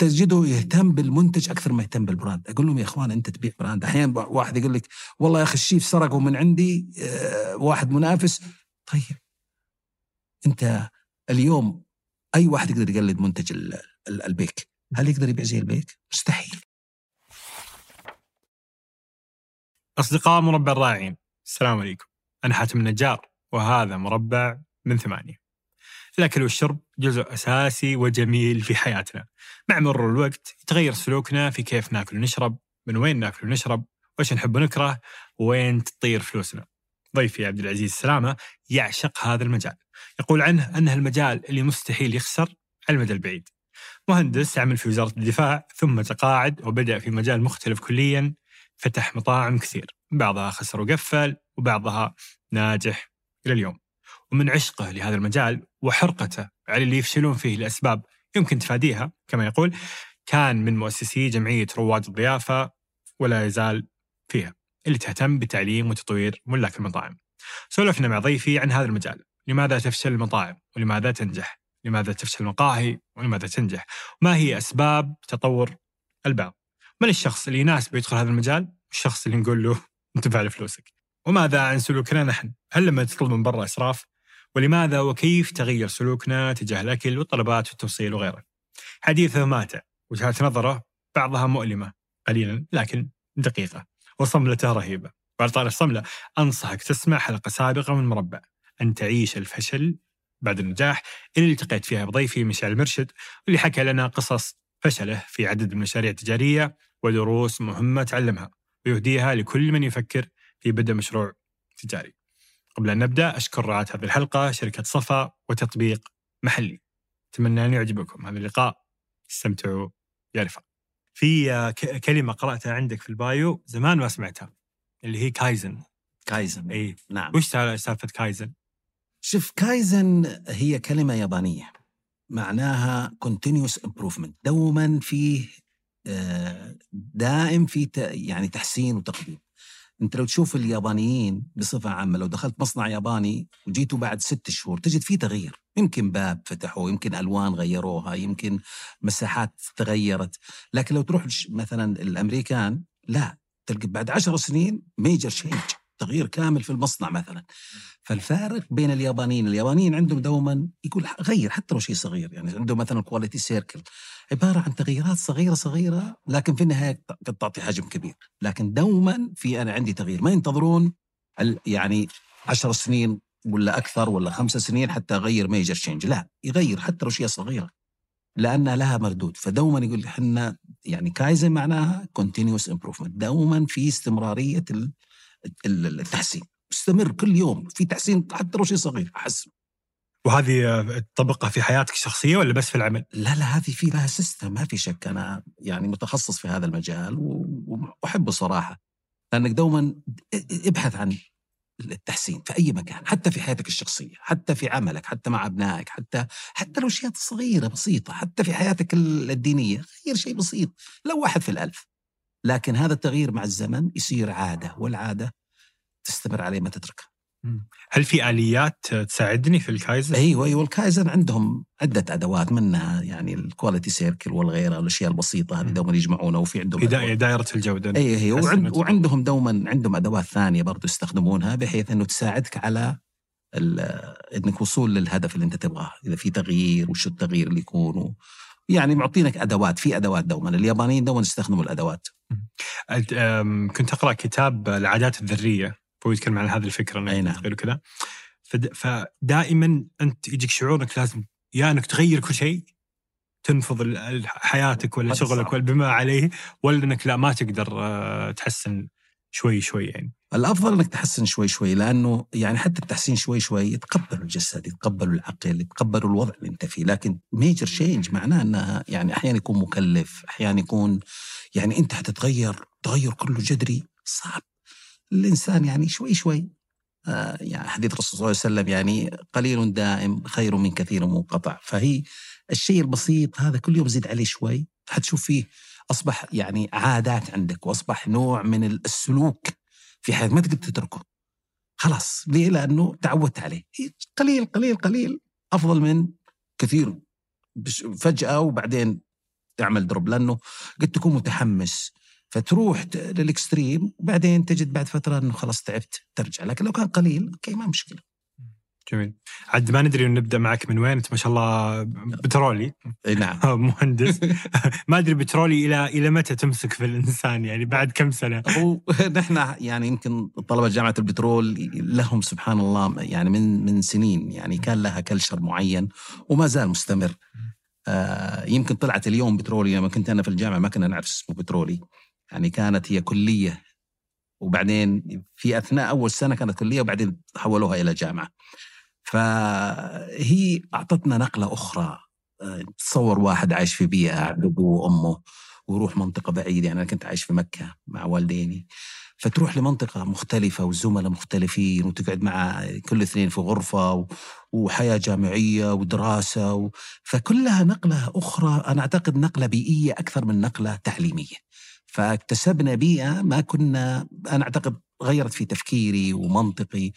تجده يهتم بالمنتج أكثر ما يهتم بال brand. أقول لهم يا إخوان أنت تبيع brand. أحيانا واحد يقول لك والله يا أخي الشيف سرقوا من عندي آه، واحد منافس. طيب. أنت اليوم أي واحد يقدر يقلد منتج البيك؟ هل يقدر يبيع زي البيك؟ مستحيل. أصدقاء مربع الرائعين السلام عليكم. أنا حاتم النجار وهذا مربع من ثمانية. الأكل والشرب جزء أساسي وجميل في حياتنا. مع مرور الوقت يتغير سلوكنا في كيف ناكل ونشرب من وين ناكل ونشرب وش نحب ونكره وين تطير فلوسنا. ضيفي عبد العزيز السلامة يعشق هذا المجال. يقول عنه أنه المجال اللي مستحيل يخسر على المدى البعيد. مهندس عمل في وزارة الدفاع ثم تقاعد وبدأ في مجال مختلف كليا فتح مطاعم كثير. بعضها خسر وقفل وبعضها ناجح إلى اليوم. ومن عشقه لهذا المجال وحرقته على اللي يفشلون فيه لأسباب يمكن تفاديها كما يقول كان من مؤسسي جمعية رواد الضيافة ولا يزال فيها اللي تهتم بتعليم وتطوير ملاك المطاعم. سولفنا مع ضيفي عن هذا المجال لماذا تفشل المطاعم؟ ولماذا تنجح؟ لماذا تفشل المقاهي؟ ولماذا تنجح؟ ما هي أسباب تطور البعض؟ من الشخص اللي يناسبه يدخل هذا المجال؟ والشخص اللي نقول له انتبه لفلوسك وماذا عن سلوكنا نحن؟ هل لما تطلب من برا إسراف ولماذا وكيف تغير سلوكنا تجاه الأكل والطلبات والتوصيل وغيره؟ حديثه ماتع وجهات نظره بعضها مؤلمة قليلا لكن دقيقة وصملته رهيبة. وعلى طار الصملة أنصحك تسمع حلقة سابقة من مربع أن تعيش الفشل بعد النجاح اللي التقيت فيها بضيفي مشعل المرشد واللي حكى لنا قصص فشله في عدد من المشاريع التجارية ودروس مهمة تعلمها ويهديها لكل من يفكر في بدء مشروع تجاري. قبل أن نبدأ أشكر رعاة هذه الحلقة شركة صفا وتطبيق محلي. أتمنى أن يعجبكم. هذا اللقاء. استمتعوا. يا رفاق. في كلمة قرأتها عندك في ال bio زمان ما سمعتها. اللي هي kaizen. kaizen. إي. نعم. وش سالفة كايزن؟ شوف كايزن هي كلمة يابانية. معناها continuous improvement. دوما فيه آه، دائم في يعني تحسين وتقديم. انت لو تشوف اليابانيين بصفة عامة لو دخلت مصنع ياباني وجيتوا بعد ست شهور تجد فيه تغيير. يمكن باب فتحوه يمكن ألوان غيروها يمكن مساحات تغيرت. لكن لو تروح مثلا الأمريكان لا تلقى بعد عشر سنين major change تغيير كامل في المصنع مثلا. فالفارق بين اليابانيين اليابانيين عندهم دوما يقول غير حتى لو شيء صغير يعني عندهم مثلا quality circle عبارة عن تغييرات صغيرة صغيرة لكن في النهاية قد تعطي حجم كبير. لكن دوما في أنا عندي تغيير. ما ينتظرون يعني عشر سنين ولا أكثر ولا خمسة سنين حتى أغير major change لا يغير حتى لو شيء صغيرة لأنها لها مردود. فدوما يقول إحنا يعني كايزن معناها continuous improvement. دوما في استمرارية التحسين. مستمر كل يوم في تحسين حتى لو شيء صغير احسن وهذه تطبقها في حياتك الشخصيه ولا بس في العمل؟ لا لا هذه في لها سيستم ما في شك. أنا يعني متخصص في هذا المجال وأحبه صراحة. لأنك دوما ابحث عن التحسين في أي مكان حتى في حياتك الشخصية حتى في عملك حتى مع أبنائك حتى حتى لو اشياء صغيرة بسيطة حتى في حياتك الدينية غير شيء بسيط. لو واحد في الألف. لكن هذا التغيير مع الزمن يصير عادة والعادة تستمر عليه ما تتركها. هل في آليات تساعدني في الكايزن؟ أيوه أيوه الكايزن عندهم عدة أدوات منها يعني ال quality circle والغيرها الأشياء البسيطة هذه دوما يجمعونها وفي عندهم دائرة الجودة. اي هي وعند وعندهم دوما عندهم أدوات ثانية برضو يستخدمونها بحيث إنه تساعدك على إنك وصول للهدف اللي أنت تبغاه، إذا في تغيير وش التغيير اللي يكون يعني معطينك أدوات في أدوات دوما اليابانيين دوما يستخدموا الأدوات. كنت اقرا كتاب العادات الذرية فهو يتكلم عن هذه الفكرة أي نعم. وكذا فدائما أنت يجيك شعور انك لازم يا إنك تغير كل شيء تنفض حياتك ولا شغلك ولا بما عليه ولا إنك لا ما تقدر آه، تحسن شوي شوي يعني. الأفضل إنك تحسن شوي شوي لأنه يعني حتى التحسين شوي شوي يتقبل الجسد يتقبل العقل يتقبل الوضع اللي أنت فيه لكن major change معناه انها يعني أحيانا يكون مكلف أحيانا يكون يعني أنت حتتغير تغير كله جذري صعب. الإنسان يعني شوي شوي آه يعني حديث الرسول صلى الله عليه وسلم يعني قليل دائم خير من كثير منقطع. فهي الشيء البسيط هذا كل يوم زيد عليه شوي حتشوف فيه أصبح يعني عادات عندك وأصبح نوع من السلوك في حياتك ما تقدر تتركه. خلاص. ليه؟ لأنه تعودت عليه. قليل قليل قليل. أفضل من كثير. فجأة وبعدين تعمل drop لأنه قد تكون متحمس. فتروح لل extreme وبعدين تجد بعد فترة إنه خلاص تعبت ترجع. لكن لو كان قليل okay ما مشكلة. جميل. عاد ما ندري نبدأ معك من وين انت ما شاء الله بترولي. إي نعم. مهندس. ما أدري بترولي إلى إلى متى تمسك في الإنسان يعني بعد كم سنة؟ هو نحن يعني يمكن طلبة جامعة البترول لهم سبحان الله يعني من من سنين يعني كان لها culture معين وما زال مستمر. آه يمكن طلعت اليوم بترولي لما كنت أنا في الجامعة ما كنا نعرف اسمه بترولي. يعني كانت هي كلية وبعدين في أثناء أول سنة كانت كلية وبعدين حولوها إلى جامعة. فهي أعطتنا نقلة أخرى. آه، تصور واحد عايش في بيئة أبوه وأمه ويروح منطقة بعيدة. يعني أنا كنت عايش في مكة مع والديني. فتروح لمنطقة مختلفة وزملاء مختلفين وتقعد مع كل اثنين في غرفة وحياة جامعية ودراسة و... فكلها نقلة أخرى. أنا أعتقد نقلة بيئية أكثر من نقلة تعليمية. فاكتسبنا بيئة ما كنا أنا أعتقد غيرت في تفكيري ومنطقي.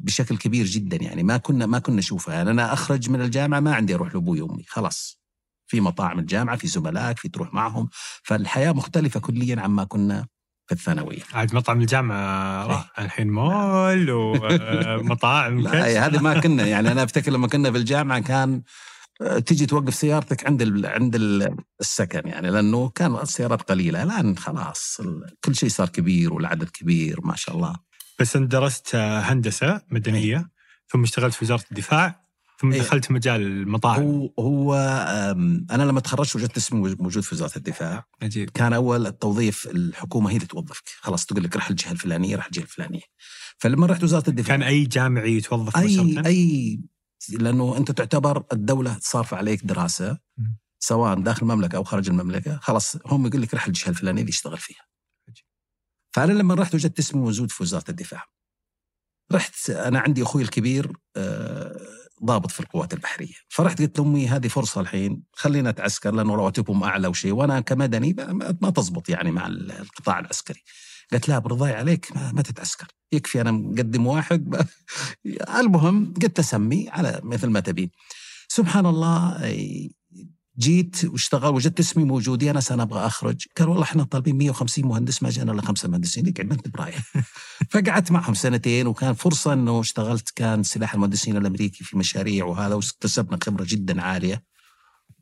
بشكل كبير جدا يعني. ما كنا ما كنا نشوفها يعني أنا أخرج من الجامعة ما عندي أروح لأبوي وأمي خلاص. في مطاعم الجامعة في زملائك في تروح معهم. فالحياة مختلفة كليا عما كنا في الثانوية. عاد مطعم الجامعة راح. الحين مول ومطاعم لا هي هذه ما كنا. يعني أنا أفتكر لما كنا في الجامعة كان آه، تجي توقف سيارتك عند ال... عند ال- السكن يعني لأنه كان السيارات قليلة. الآن خلاص كل شيء صار كبير والعدد كبير ما شاء الله. بس انت درست هندسة مدنية ثم اشتغلت في وزارة الدفاع ثم إيه. دخلت مجال المطاعم. هو هو أنا لما تخرجت وجدت اسمي موجود في وزارة الدفاع. عجيب. كان أول التوظيف الحكومة هي اللي توظفك. خلاص تقول لك رح الجهة الفلانية رح الجهة الفلانية. فلما رحت وزارة الدفاع كان أي جامعي يتوظف اي؟ اي لأنه أنت تعتبر الدولة صارفه عليك دراسة. سواء داخل المملكة أو خارج المملكة. خلاص هم يقول لك رح الجهة الفلانية اللي يشتغل فيها. فأنا لما رحت وجدت اسمي موجود في وزارة الدفاع. رحت أنا عندي أخوي الكبير آه، ضابط في القوات البحرية. فرحت قلت لأمي هذه فرصة الحين خلينا أتعسكر لأنه رواتبهم أعلى وشيء وأنا كمدني ما تزبط يعني مع القطاع العسكري. قالت لا برضاي عليك ما, ما تتعسكر. يكفي أنا مقدم واحد. المهم قلت أسمي على مثل ما تبين سبحان الله جيت واشتغل وجدت اسمي موجود أنا أبغى أخرج. قال والله إحنا طالبين 150 مهندس ما جانا إلا خمسة مهندسين. يقعد ما أنت برايح. فقعدت معهم سنتين وكان فرصة إنه اشتغلت كان سلاح المهندسين الأمريكي في مشاريع وهذا واكتسبنا خبرة جدا عالية.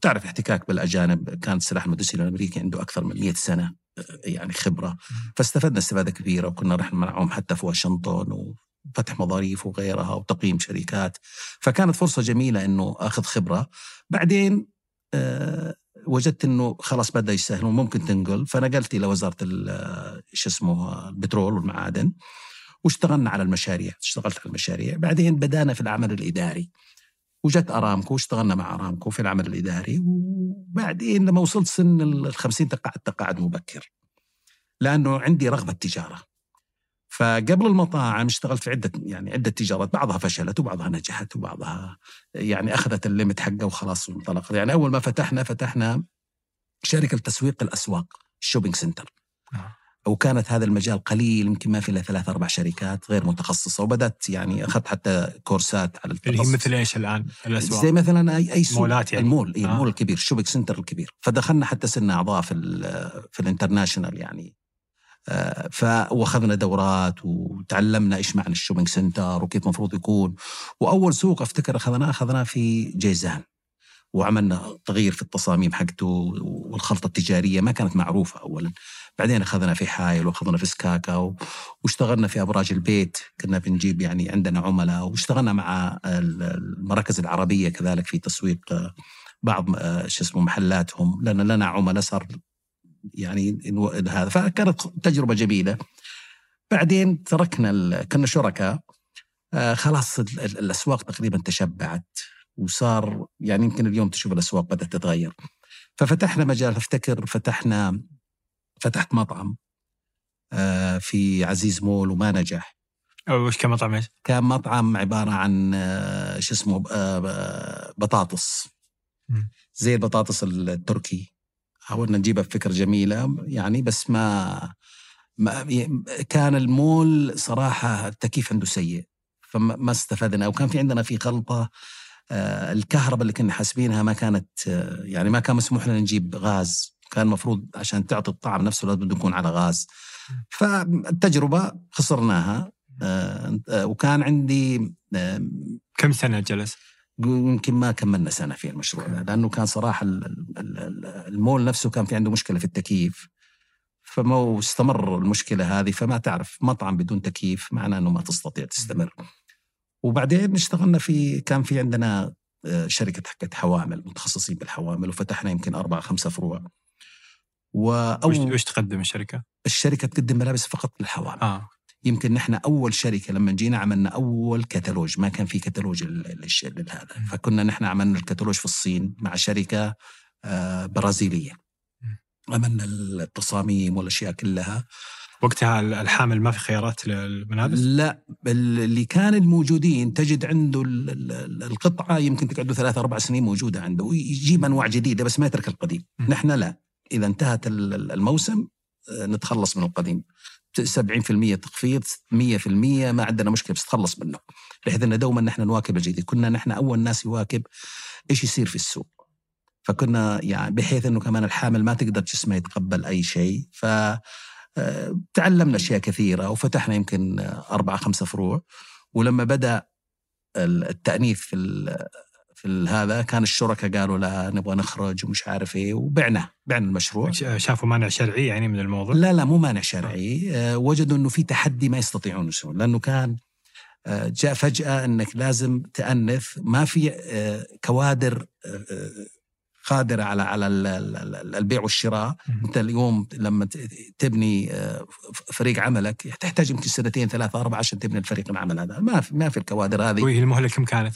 تعرف احتكاك بالأجانب كان سلاح المهندسين الأمريكي عنده أكثر من 100 سنة يعني خبرة. فاستفدنا استفادة كبيرة وكنا رحنا معهم حتى في واشنطن وفتح مظاريف وغيرها وتقييم شركات. فكانت فرصة جميلة إنه أخذ خبرة. بعدين آه، وجدت إنه خلاص بدأ يسهلون ممكن تنقل. فنقلت إلى وزاره ال- شو اسمه البترول والمعادن واشتغلنا على المشاريع اشتغلت على المشاريع. بعدين بدأنا في العمل الإداري. وجت أرامكو واشتغلنا مع أرامكو في العمل الإداري. وبعدين لما وصلت سن ال 50 تقاعدت تقاعد مبكر. لأنه عندي رغبة تجارة. فقبل المطاعم اشتغلت في عدة يعني عدة تجارات بعضها فشلت وبعضها نجحت وبعضها يعني أخذت ال limit حقه وخلاص وانطلقت يعني أول ما فتحنا فتحنا شركة لتسويق الأسواق ال shopping center آه. وكانت هذا المجال قليل يمكن ما في إلا ثلاث أربع شركات غير متخصصة وبدأت يعني أخذت حتى كورسات على اللي هي التخصص. مثل إيش الآن الأسواق زي مثلا أي أي سوق مولات يعني. المول اي آه. المول الكبير ال shopping center الكبير فدخلنا حتى صرنا اعضاء في في ال international يعني ف واخذنا دورات وتعلمنا إيش معنى ال shopping center وكيف المفروض يكون. وأول سوق أفتكر أخذناه أخذناه في جيزان وعملنا تغيير في التصاميم حقته والخلطة التجارية ما كانت معروفة اولا. بعدين أخذنا في حايل وأخذنا في سكاكا واشتغلنا في أبراج البيت. كنا بنجيب يعني عندنا عملاء واشتغلنا مع ال- المراكز العربية كذلك في تسويق آه، بعض آه، شو اسمه محلاتهم. لأن لنا عملاء صار يعني هذا. فكانت تجربة جميلة. بعدين تركنا كنا شركاء. آه، خلاص ال- ال- الأسواق تقريبا تشبعت. وصار يعني يمكن اليوم تشوف الأسواق بدأت تتغير. ففتحنا مجال. أفتكر فتحنا فتحت مطعم آه، في عزيز مول وما نجح. وش كان مطعم إيش؟ كان مطعم عبارة عن آه، شو اسمه آه، بطاطس. زي البطاطس التركي. حاولنا نجيبها بفكره جميلة يعني بس ما, ما كان المول صراحة التكييف عنده سيء فما ما استفدنا وكان في عندنا في خلطه آه، الكهرباء اللي كنا حاسبينها ما كانت آه، يعني ما كان مسموح لنا نجيب غاز كان المفروض عشان تعطي الطعم نفسه لازم يكون على غاز فالتجربة خسرناها آه، وكان عندي كم سنة جلس؟ يمكن ما كملنا سنة في المشروع ده لأنه كان صراحة ال- ال- ال- المول نفسه كان في عنده مشكلة في التكييف. فما استمر المشكلة هذه فما تعرف مطعم بدون تكييف معناه إنه ما تستطيع تستمر. وبعدين اشتغلنا في كان في عندنا آه، شركة حقت حوامل متخصصين بالحوامل وفتحنا يمكن أربع خمسة فروع. واول وش تقدم الشركة؟ الشركة تقدم ملابس فقط للحوامل. آه. يمكن نحن أول شركة لما جينا عملنا أول كتالوج ما كان في كتالوج مم. فكنا نحن عملنا الكتالوج في الصين مع شركة آه، برازيلية. عملنا التصاميم والأشياء كلها. وقتها الحامل ما في خيارات للملابس؟ لا اللي كان الموجودين تجد عنده ال- ال- القطعة يمكن تقعد ثلاث أربع سنين موجودة عنده ويجيب أنواع جديدة بس ما يترك القديم. نحن لا. إذا انتهت ال- ال- الموسم آه، نتخلص من القديم. 70% تخفيض 100% ما عندنا مشكلة بس تخلص منه. بحيث ان دوما نحن نواكب الجديد. كنا نحن أول ناس يواكب إيش يصير في السوق. فكنا يعني بحيث إنه كمان الحامل ما تقدر جسمه يتقبل أي شيء. ف آه، تعلمنا أشياء كثيرة وفتحنا يمكن أربعة خمسة فروع. ولما بدأ ال- التأنيث في في هذا كان الشركاء قالوا لا نبغى نخرج ومش عارف إيه وبعنا بعنا المشروع شافوا مانع شرعي يعني من الموضوع؟ لا لا مو مانع شرعي آه، وجدوا إنه في تحدي ما يستطيعون يسوون لأنه كان آه، جاء فجأة إنك لازم تانث ما في آه، كوادر قادرة على على ال- ال- ال- البيع والشراء. أنت اليوم لما تبني فريق عملك تحتاج يمكن سنتين ثلاثة أربعة عشان تبني الفريق العمل هذا ما في ما في الكوادر هذه وهي المهلة كم كانت؟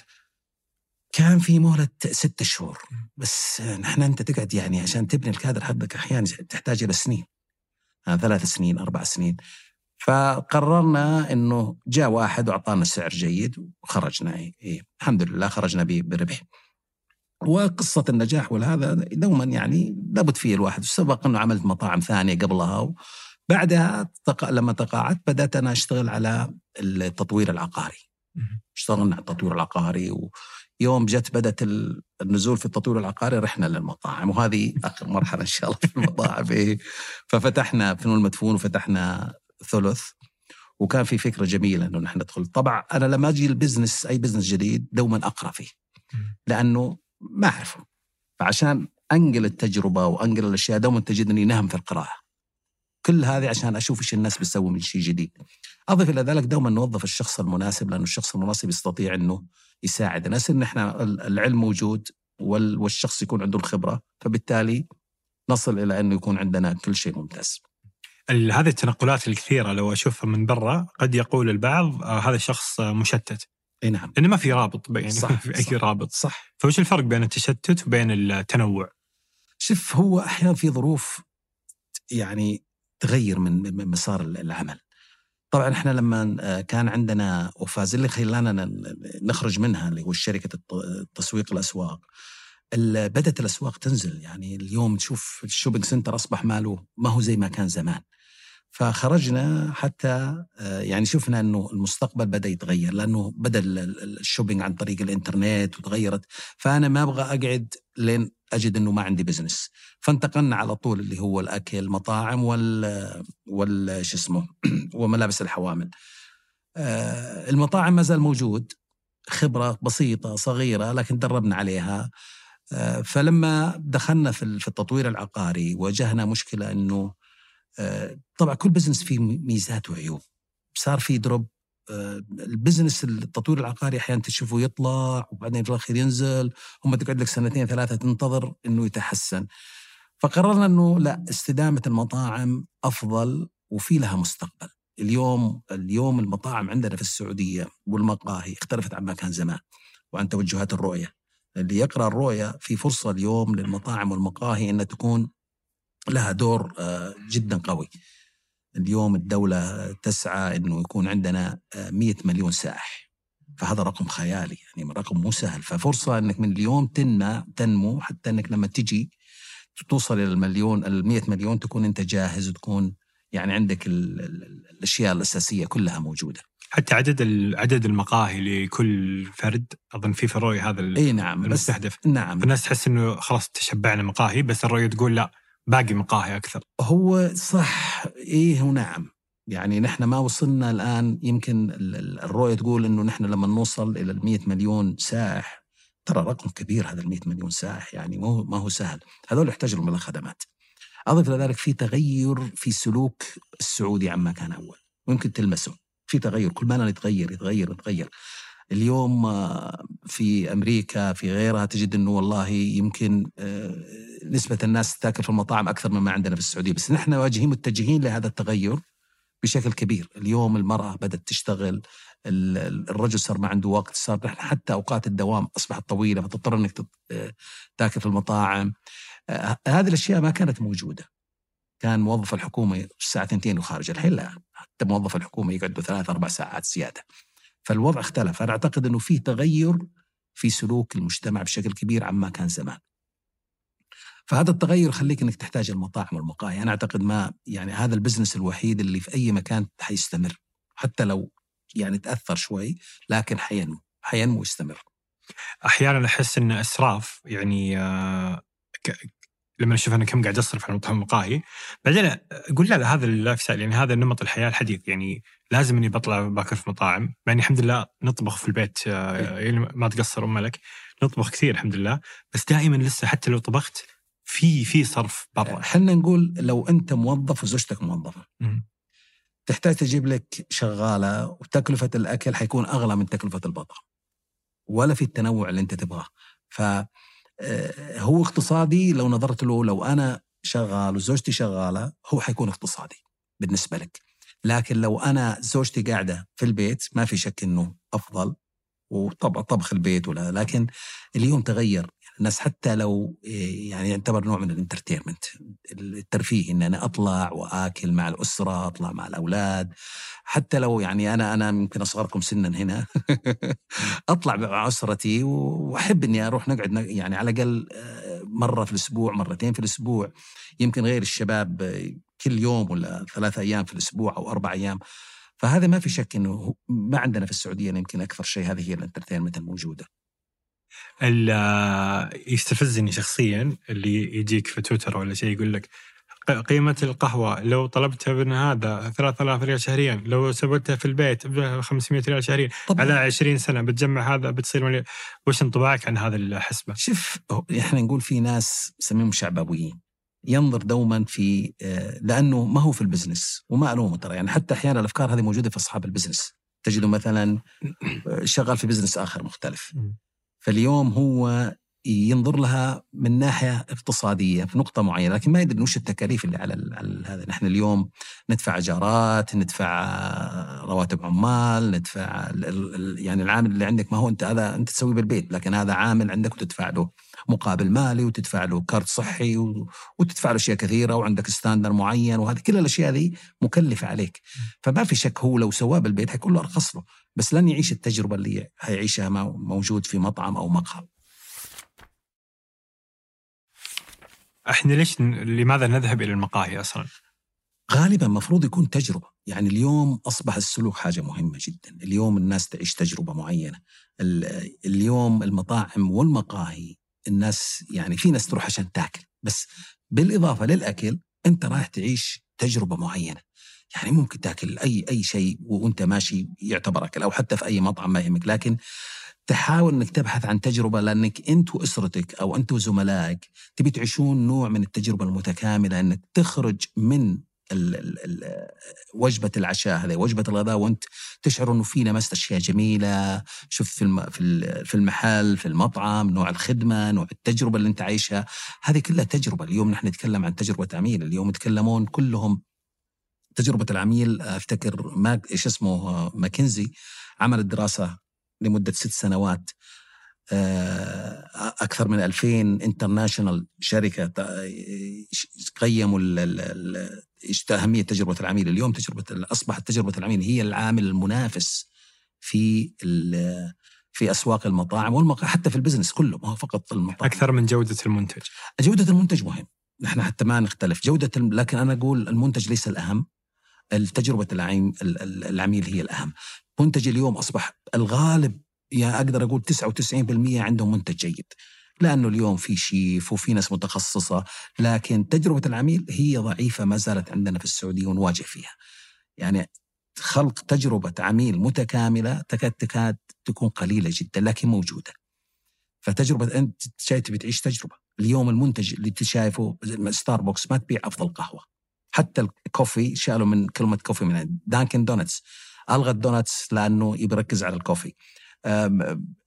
كان في مهلة ست شهور. بس نحن أنت تقعد يعني عشان تبني الكادر حقك أحيانا تحتاج إلى سنين. آه، ثلاث سنين أربع سنين. فقررنا إنه جاء واحد وأعطانا سعر جيد وخرجنا. إيه الحمد لله خرجنا بربح. وقصة النجاح والهذا دوما يعني لابد فيه الواحد. سبق إنه عملت مطاعم ثانية قبلها بعدها تق... لما تقاعدت بدأت أنا أشتغل على التطوير العقاري. اشتغلنا على التطوير العقاري ويوم جت بدأت ال- النزول في التطوير العقاري رحنا للمطاعم وهذه آخر مرحلة إن شاء الله في المطاعم. إيه. ففتحنا فنون المدفون وفتحنا ثلث وكان في فكرة جميلة إنه نحن ندخل. طبعا أنا لما أجي ال business أي business جديد دوما أقرأ فيه مم. لأنه ما أعرفه. فعشان أنقل التجربة وأنقل الأشياء دوما تجدني نهم في القراءة. كل هذه عشان أشوف إيش الناس بتسوي من شيء جديد. أضف إلى ذلك دوما نوظف الشخص المناسب لأنه الشخص المناسب يستطيع إنه يساعد. الناس إن إحنا ال- العلم موجود وال- والشخص يكون عنده الخبرة فبالتالي نصل إلى أنه يكون عندنا كل شيء ممتاز. هذه التنقلات الكثيرة لو أشوفها من برا قد يقول البعض آه هذا الشخص مشتت. إي نعم. لأنه ما في رابط يعني صح، ما في أي صح. رابط. صح. فوش الفرق بين التشتت وبين التنوع؟ شوف هو أحيانا في ظروف يعني تغير من مسار العمل. طبعا إحنا لما آه، كان عندنا وفاز اللي خلانا نخرج منها اللي هو شركة الت- تسويق الأسواق. ال- بدأت الأسواق تنزل. يعني اليوم تشوف ال shopping center أصبح ماله ما هو زي ما كان زمان. فخرجنا حتى آه، يعني شفنا إنه المستقبل بدأ يتغير لأنه بدأ ال- ال- ال shopping عن طريق الإنترنت وتغيرت. فأنا ما أبغى أقعد لين أجد إنه ما عندي business فانتقلنا على طول اللي هو الأكل مطاعم وال وال شو اسمه وملابس الحوامل. آه، المطاعم ما زال موجود. خبرة بسيطة صغيرة لكن دربنا عليها. آه، فلما دخلنا في ال- في التطوير العقاري واجهنا مشكلة إنه آه، طبعا كل business فيه ميزات وعيوب. صار في دروب ال business التطوير العقاري أحيانا تشوفه يطلع وبعدين في الأخير ينزل هم تقعد لك سنتين ثلاثة تنتظر إنه يتحسن. فقررنا إنه لا استدامة المطاعم أفضل وفي لها مستقبل. اليوم اليوم المطاعم عندنا في السعودية والمقاهي اختلفت عما كان زمان وعن توجهات الرؤية. اللي يقرأ الرؤية في فرصة اليوم للمطاعم والمقاهي إنها تكون لها دور آه، جدا قوي. اليوم الدولة تسعى أنه يكون عندنا آه، 100 مليون سائح. فهذا رقم خيالي يعني رقم مو سهل. ففرصة أنك من اليوم تنمى تنمو حتى أنك لما تجي توصل إلى المليون ال 100 مليون تكون أنت جاهز وتكون يعني عندك ال ال الأشياء الأساسية كلها موجودة. حتى عدد عدد المقاهي لكل فرد أظن في في الرؤيه هذا إي نعم المستهدف. نعم. الناس تحس إنه خلاص تشبعنا مقاهي بس الرؤية تقول لا. باقي مقاهي أكثر. هو صح. إيه ونعم يعني نحن ما وصلنا الآن يمكن الرؤية تقول إنه نحن لما نوصل إلى ال 100 مليون سائح ترى رقم كبير هذا ال 100 مليون سائح يعني ما هو ما هو سهل. هذول يحتاجوا من الخدمات أضف إلى ذلك في تغير في سلوك السعودي عما كان أول. ممكن تلمسه. في تغير. كل ما يتغير يتغير يتغير. اليوم آه، في أمريكا في غيرها تجد إنه والله يمكن آه، نسبة الناس تاكل في المطاعم أكثر مما عندنا في السعودية. بس نحن واجهين متجهين لهذا التغير بشكل كبير. اليوم المرأة بدأت تشتغل الرجل صار ما عنده وقت صار نحن حتى أوقات الدوام أصبحت طويلة فتضطر إنك آه، تاكل في المطاعم. هذه الأشياء ما كانت موجودة. كان موظف الحكومة 2 وخارج الحين لا حتى موظف الحكومة يقعد ثلاث أربع ساعات زيادة. فالوضع اختلف. أنا أعتقد إنه في تغير في سلوك المجتمع بشكل كبير عما كان زمان. فهذا التغير يخليك إنك تحتاج المطاعم والمقاهي. أنا أعتقد ما يعني هذا البزنس الوحيد اللي في أي مكان حيستمر. حتى لو يعني تأثر شوي لكن حينمو. حينمو ويستمر. أحيانا أحس إن أسراف يعني آه، لما أشوف أنا كم قاعد أصرف على مقاهي بعدين أقول لا, لا هذا ال lifestyle يعني هذا نمط الحياة الحديث. يعني لازم إني بطلع باكل في مطاعم مع يعني الحمد لله نطبخ في البيت آه، إيه. يعني ما تقصر أم لك نطبخ كثير الحمد لله. بس دائما لسه حتى لو طبخت في في صرف برا. إحنا نقول لو أنت موظف وزوجتك موظفة. تحتاج تجيب لك شغالة وتكلفة الأكل حيكون أغلى من تكلفة البطل ولا في التنوع اللي أنت تبغاه. ف هو اقتصادي لو نظرت له لو أنا شغال وزوجتي شغالة هو حيكون اقتصادي بالنسبة لك. لكن لو أنا زوجتي قاعدة في البيت ما في شك إنه أفضل وطبعا طبخ البيت ولا لكن اليوم تغير الناس حتى لو إيه، يعني يعتبر نوع من ال entertainment. الترفيه إن أنا أطلع وآكل مع الأسرة أطلع مع الأولاد. حتى لو يعني أنا أنا يمكن أصغركم سنا هنا. أطلع مع أسرتي وأحب إني أروح نقعد يعني على الأقل آه، مرة في الأسبوع مرتين في الأسبوع. يمكن غير الشباب كل يوم ولا ثلاثة أيام في الأسبوع أو أربع أيام. فهذا ما في شك إنه ما عندنا في السعودية يمكن أكثر شيء هذه هي ال entertainment الموجودة. يستفزني شخصيا اللي يجيك في تويتر ولا شيء يقول لك قيمة القهوة لو طلبتها من هذا 3000 ريال شهريا لو سويتها في البيت ب 500 ريال شهريا طبعا. على 20 سنة بتجمع هذا بتصير مليون. وش انطباعك عن هذا الحسبة؟ شوف إحنا نقول في ناس نسميهم شعبويين ينظر دوما في آه، لأنه ما هو في ال business وما ألومه ترى. يعني حتى أحيانا الأفكار هذه موجودة في أصحاب ال business. تجده مثلا آه، شغال في business آخر مختلف. فاليوم هو ينظر لها من ناحية اقتصادية في نقطة معينة لكن ما يدري وش التكاليف اللي على, هذا. نحن اليوم ندفع ايجارات ندفع رواتب عمال ندفع يعني العامل اللي عندك ما هو أنت هذا أنت تسويه بالبيت لكن هذا عامل عندك وتدفع له مقابل مالي وتدفع له كارت صحي وتدفع له أشياء كثيرة وعندك standard معين وهذه كل الأشياء هذه مكلفة عليك. فما في شك هو لو سواه بالبيت حيكون له أرخص له. بس لن يعيش التجربة اللي حيعيشها موجود في مطعم أو مقهى. إحنا ليش لماذا نذهب إلى المقاهي أصلا؟ غالبا المفروض يكون تجربة، يعني اليوم أصبح السلوك حاجة مهمة جدا، اليوم الناس تعيش تجربة معينة، اليوم المطاعم والمقاهي الناس يعني في ناس تروح عشان تأكل، بس بالإضافة للأكل أنت رايح تعيش تجربة معينة. يعني ممكن تاكل أي أي شيء وأنت ماشي يعتبر اكل أو حتى في أي مطعم ما يهمك. لكن تحاول إنك تبحث عن تجربة لأنك أنت وأسرتك أو أنت وزملائك تبي تعيشون نوع من التجربة المتكاملة إنك تخرج من ال ال ال وجبة العشاء هذه وجبة الغداء وأنت تشعر إنه في لمست أشياء جميلة. شوف في الم في في المحل في المطعم نوع الخدمة نوع التجربة اللي أنت عايشها. هذه كلها تجربة. اليوم نحن نتكلم عن تجربة عميل اليوم يتكلمون كلهم تجربة العميل أفتكر ما إيش اسمه ماكنزي عملت دراسه لمدة ست سنوات آه، أكثر من 2000 انترناشونال شركة قيموا أهمية تجربة العميل. اليوم تجربة أصبحت تجربة العميل هي العامل المنافس في في أسواق المطاعم والمقاهي حتى في البزنس كله ما هو فقط المطاعم. أكثر من جودة المنتج. جودة المنتج مهم. نحن حتى ما نختلف. جودة لكن أنا أقول المنتج ليس الأهم. التجربة العين العميل هي الأهم منتج اليوم أصبح الغالب يعني أقدر أقول 99% عندهم منتج جيد لأنه اليوم في شيف وفي ناس متخصصة لكن تجربة العميل هي ضعيفة ما زالت عندنا في السعودية ونواجه فيها. يعني خلق تجربة عميل متكاملة تكاد تكاد تكون قليلة جدا لكن موجودة. فتجربة أنت جاي تبي تعيش تجربة، اليوم المنتج اللي انت شايفه ستاربكس ما تبيع أفضل قهوة. حتى ال coffee شالوا من كلمة coffee من دانكن دونتس ألغى ال donuts لأنه يركز على ال coffee.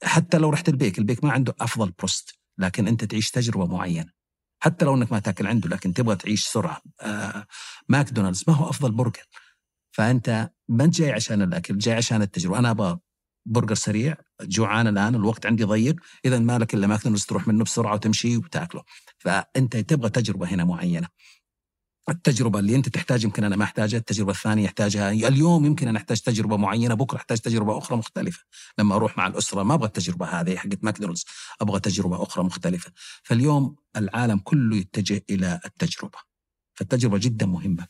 حتى لو رحت البيك البيك ما عنده أفضل بروست لكن أنت تعيش تجربة معينة. حتى لو إنك ما تأكل عنده لكن تبغى تعيش سرعة. آه ماكدونالدز ما هو أفضل برجر. فأنت ما جاي عشان الأكل جاي عشان التجربة. أنا أبغى برجر سريع جوعان الآن الوقت عندي ضيق إذا ما لك إلا ماكدونالدز تروح منه بسرعة وتمشي وتأكله. فأنت تبغى تجربة هنا معينة. التجربة اللي أنت تحتاج يمكن أنا ما أحتاجها التجربة الثانية يحتاجها. اليوم يمكن أنا أحتاج تجربة معينة بكرة أحتاج تجربة أخرى مختلفة. لما أروح مع الأسرة ما أبغى التجربة هذه حقت ماكدونالدز أبغى تجربة أخرى مختلفة. فاليوم العالم كله يتجه إلى التجربة. فالتجربة جدا مهمة.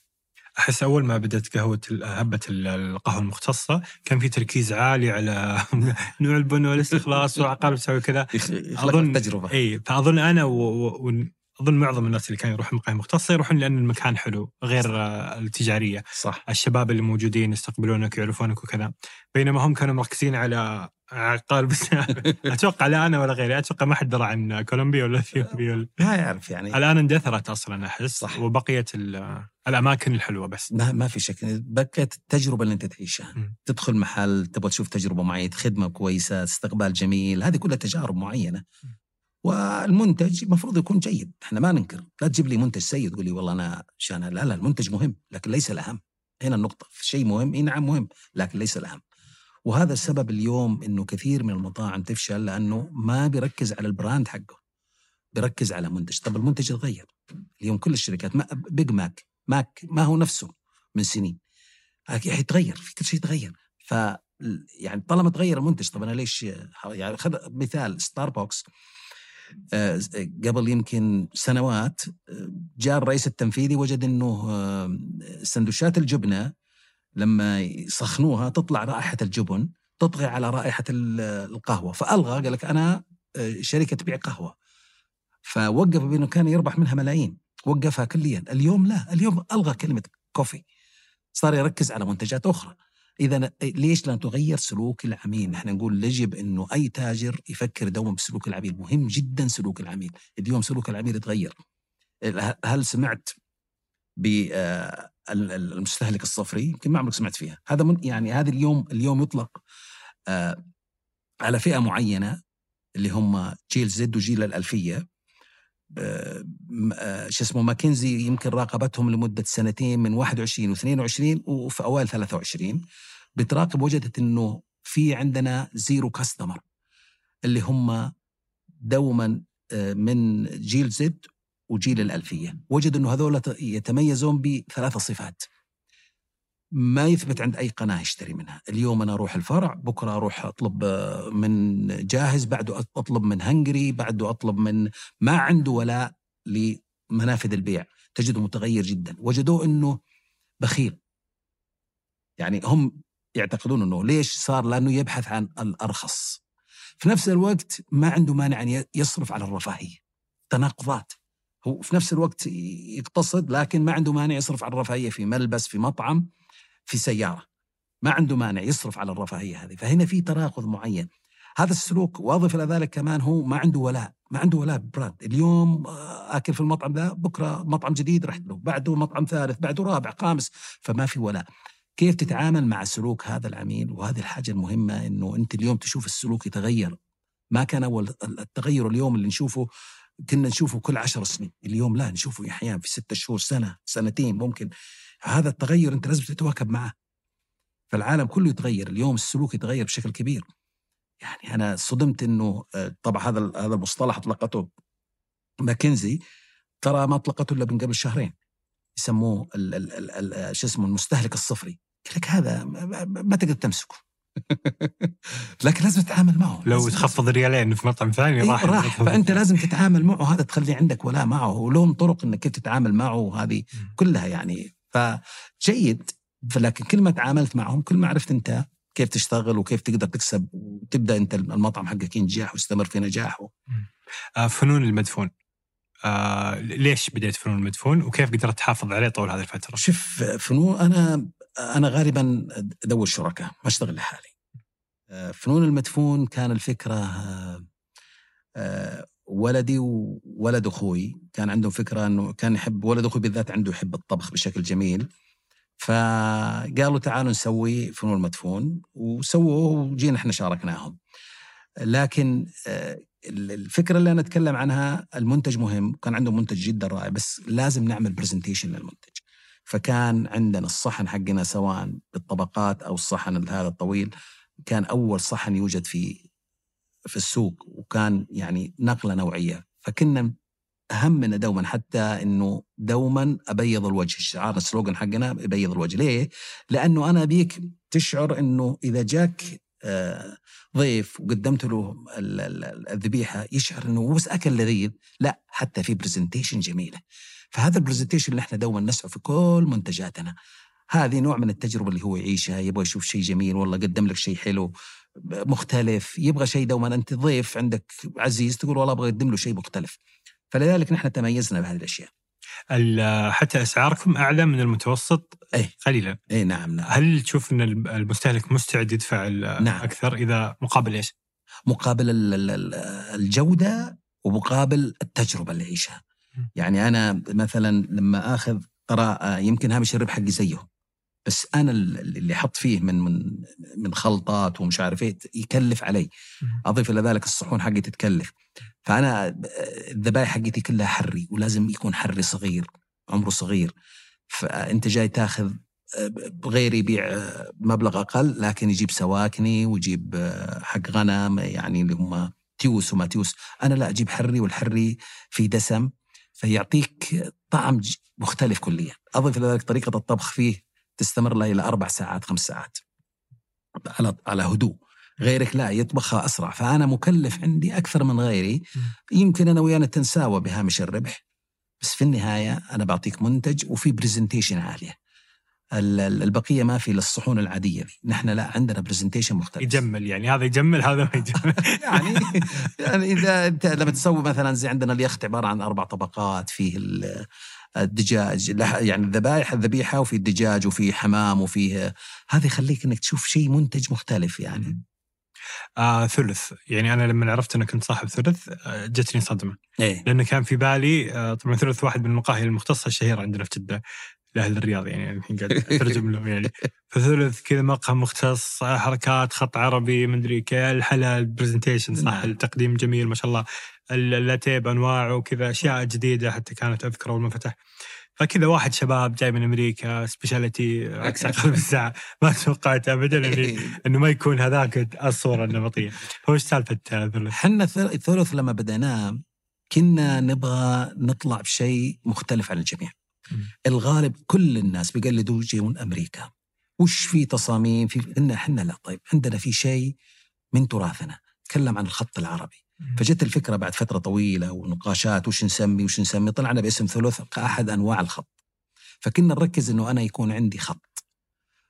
أحس أول ما بدأت قهوة هبة القهوة المختصة كان في تركيز عالي على نوع البن والاستخلاص وعقارب تسوي كذا. أظن تجربة. اي فأظن أنا و... و... أظن معظم الناس اللي كانوا يروحون مقاهي مختصة يروحون لأن المكان حلو غير صح. التجارية. صح. الشباب اللي موجودين يستقبلونك يعرفونك وكذا. بينما هم كانوا مركزين على عقال بس. أتوقع لا أنا ولا غيري. أتوقع ما حد درى عن كولومبيا ولا إثيوبيا ولا ما يعرف يعني. الان اندثرت أصلا أحس. صح. وبقيت الأماكن الحلوة بس. ما, ما في شك. بقت التجربة اللي أنت تعيشها. م. تدخل محل تبغى تشوف تجربة معينة خدمة كويسة استقبال جميل. هذه كلها تجارب معينة. والمنتج المفروض يكون جيد. إحنا ما ننكر. لا تجيب لي منتج سيء تقول لي والله أنا عشان لا لا المنتج مهم لكن ليس الأهم. هنا النقطة. شيء مهم إي نعم مهم لكن ليس الأهم. وهذا السبب اليوم إنه كثير من المطاعم تفشل لأنه ما بيركز على ال brand حقه بيركز على منتج. طب المنتج يتغير. اليوم كل الشركات ما بيج ماك ما هو نفسه من سنين. حيتغير في كل شيء يتغير. ف يعني طالما تغير المنتج طب أنا ليش يعني خذ مثال ستاربكس قبل يمكن سنوات جاء الرئيس التنفيذي وجد إنه سندوتشات الجبنة لما يسخنوها تطلع رائحة الجبن تطغي على رائحة القهوة. فألغى قال لك أنا شركة تبيع قهوة. فوقف بأنه كان يربح منها ملايين. وقفها كليا. اليوم لا. اليوم ألغى كلمة كوفي. صار يركز على منتجات أخرى. إذا ليش لا تغير سلوك العميل؟ نحن نقول يجب إنه أي تاجر يفكر دوما بسلوك العميل، مهم جدا سلوك العميل، اليوم سلوك العميل يتغير. هل سمعت بالمستهلك الصفري؟ يمكن ما عمرك سمعت فيها، هذا من يعني هذا اليوم اليوم يطلق آه، على فئة معينة اللي هم جيل زد وجيل آه، آه، شو اسمه ماكنزي يمكن راقبتهم لمدة سنتين من 21 و22 وفي أوائل 23 بتراقب وجدت إنه في عندنا زيرو كاستمر اللي هم دوما آه، من جيل زد وجيل الألفية. وجدوا أنه هذول يتميزون بثلاث صفات. ما يثبت عند أي قناة يشتري منها، اليوم أنا أروح الفرع، بكرة أروح أطلب من جاهز، بعده أطلب من هنجري، بعده أطلب من ما عنده ولاء لمنافذ البيع، تجده متغير جدا، وجدوه إنه بخيل. يعني هم يعتقدون إنه ليش صار؟ لأنه يبحث عن الأرخص. في نفس الوقت ما عنده مانع أن يصرف على الرفاهية. تناقضات. هو في نفس الوقت يقتصد لكن ما عنده مانع يصرف على الرفاهية في ملبس في مطعم في سيارة. ما عنده مانع يصرف على الرفاهية هذه. فهنا في تناقض معين. هذا السلوك واضف إلى ذلك كمان هو ما عنده ولاء. ما عنده ولاء brand. اليوم آه، آكل في المطعم ذا بكرة مطعم جديد رحت له. بعده مطعم ثالث بعده رابع خامس. فما في ولاء. كيف تتعامل مع سلوك هذا العميل وهذه الحاجة المهمة إنه أنت اليوم تشوف السلوك يتغير؟ ما كان أول التغير اليوم اللي نشوفه كنا نشوفه كل عشر سنين. اليوم لا نشوفه أحيانا في ستة شهور سنة سنتين ممكن. هذا التغير أنت لازم تتواكب معه. فالعالم كله يتغير اليوم السلوك يتغير بشكل كبير. يعني أنا صدمت إنه آه، طبعا هذا هذا المصطلح أطلقته ماكنزي. ترى ما أطلقته إلا من قبل شهرين. يسموه شو اسمه المستهلك الصفري. قال لك هذا ما تقدر تمسكه. لكن لازم تتعامل معه. لو تخفض ريالين في مطعم ثاني راح راح. فأنت لازم تتعامل معه. هذا تخلي عندك ولاء معه. ولهم طرق إنك كيف تتعامل معه. هذه كلها يعني فجيد. فلكن كل ما تعاملت معهم كل ما عرفت انت كيف تشتغل وكيف تقدر تكسب وتبدأ انت المطعم حقك ينجح ويستمر في نجاحه. آه، فنون المدفون. آه ليش بديت فنون المدفون؟ وكيف قدرت تحافظ عليه طول هذه الفترة؟ شوف فنون أنا أنا غالبا أدور شركاء ما أشتغل لحالي. آه، فنون المدفون كان الفكرة آه، آه، ولدي وولد أخوي. كان عندهم فكرة إنه كان يحب ولد أخوي بالذات عنده يحب الطبخ بشكل جميل. فقالوا تعالوا نسوي فنون مدفون وسووه وجينا إحنا شاركناهم. لكن الفكرة اللي أنا أتكلم عنها المنتج مهم كان عندهم منتج جدا رائع بس لازم نعمل presentation للمنتج. فكان عندنا الصحن حقنا سواء بالطبقات أو الصحن هذا الطويل كان أول صحن يوجد في في السوق وكان يعني نقلة نوعية. فكنا همنا دوما حتى إنه دوما أبيض الوجه شعار السلوغن حقنا ابيض الوجه. ليه؟ لأنه أنا أبيك تشعر إنه إذا جاك آه، ضيف وقدمت له الذبيحة يشعر إنه مو بس أكل لذيذ. لا حتى في presentation جميلة. فهذا ال presentation اللي إحنا دوما نسعى في كل منتجاتنا. هذه نوع من التجربة اللي هو يعيشها يبغى يشوف شيء جميل والله قدم لك شيء حلو. مختلف يبغى شيء دوما أنت ضيف عندك عزيز تقول والله أبغى اقدم له شيء مختلف. فلذلك نحن تميزنا بهذه الأشياء. حتى أسعاركم أعلى من المتوسط؟ أي. قليلا. اي نعم نعم. هل تشوف أن المستهلك مستعد يدفع نعم. أكثر إذا مقابل إيش؟ مقابل الجودة ومقابل التجربة اللي يعيشها. يعني أنا مثلا لما آخذ قراءة يمكن هامش الربح حقي زيه. بس أنا اللي أحط فيه من من من خلطات ومش عارف إيه يكلف علي. أضيف إلى ذلك الصحون حقي تتكلف. فأنا الذبائح حقتي كلها حري ولازم يكون حري صغير عمره صغير. فأنت جاي تاخذ غير يبيع مبلغ أقل لكن يجيب سواكني ويجيب حق غنم يعني اللي هم تيوس وما تيوس. أنا لا أجيب حري والحري في دسم فيعطيك طعم مختلف كليا. اضف إلى ذلك طريقة الطبخ فيه. تستمر له إلى أربع ساعات خمس ساعات. على على هدوء. غيرك لا يطبخها أسرع. فأنا مكلف عندي أكثر من غيري. يمكن أنا ويانا نتساوى بهامش الربح بس في النهاية أنا بعطيك منتج وفي presentation عالية. البقية ما في للصحون العادية. نحن لا عندنا برزنتيشن مختلف. يجمل يعني. هذا يجمل هذا ما يجمل. يعني يعني إذا أنت لما تسوي مثلا زي عندنا اليخت عبارة عن أربع طبقات فيه الدجاج يعني الذبائح الذبيحة وفي الدجاج وفي حمام وفيه هذا يخليك إنك تشوف شيء منتج مختلف يعني. آه ثلث. يعني أنا لما عرفت إنك كنت صاحب ثلث آه جتني صدمة. إيه؟ لأنه كان في بالي آه طبعا ثلث واحد من المقاهي المختصة الشهيرة عندنا في جدة لأهل الرياض يعني الحين قاعد أترجم لهم يعني. فثلث كذا مقهى مختص حركات خط عربي مدري كيف الحلا ال presentation صح نعم. التقديم جميل ما شاء الله. اللاتيه بانواعه وكذا أشياء جديدة حتى كانت أذكر أول ما فتح. فكذا واحد شباب جاي من أمريكا specialty عكس أقل الساعة. ما توقعت ابدا اني إنه ما يكون هذاك الصورة النمطية. فوش سالفة الثلث؟ إحنا الثلث لما بديناه كنا نبغى نطلع بشيء مختلف عن الجميع. الغالب كل الناس بيقلدوا من أمريكا. وش في تصاميم؟ في إحنا لا طيب عندنا في شيء من تراثنا. تكلم عن الخط العربي. فجت الفكرة بعد فترة طويلة ونقاشات وش نسمي وش نسمي؟ طلعنا باسم ثلث كاحد أنواع الخط. فكنا نركز إنه أنا يكون عندي خط.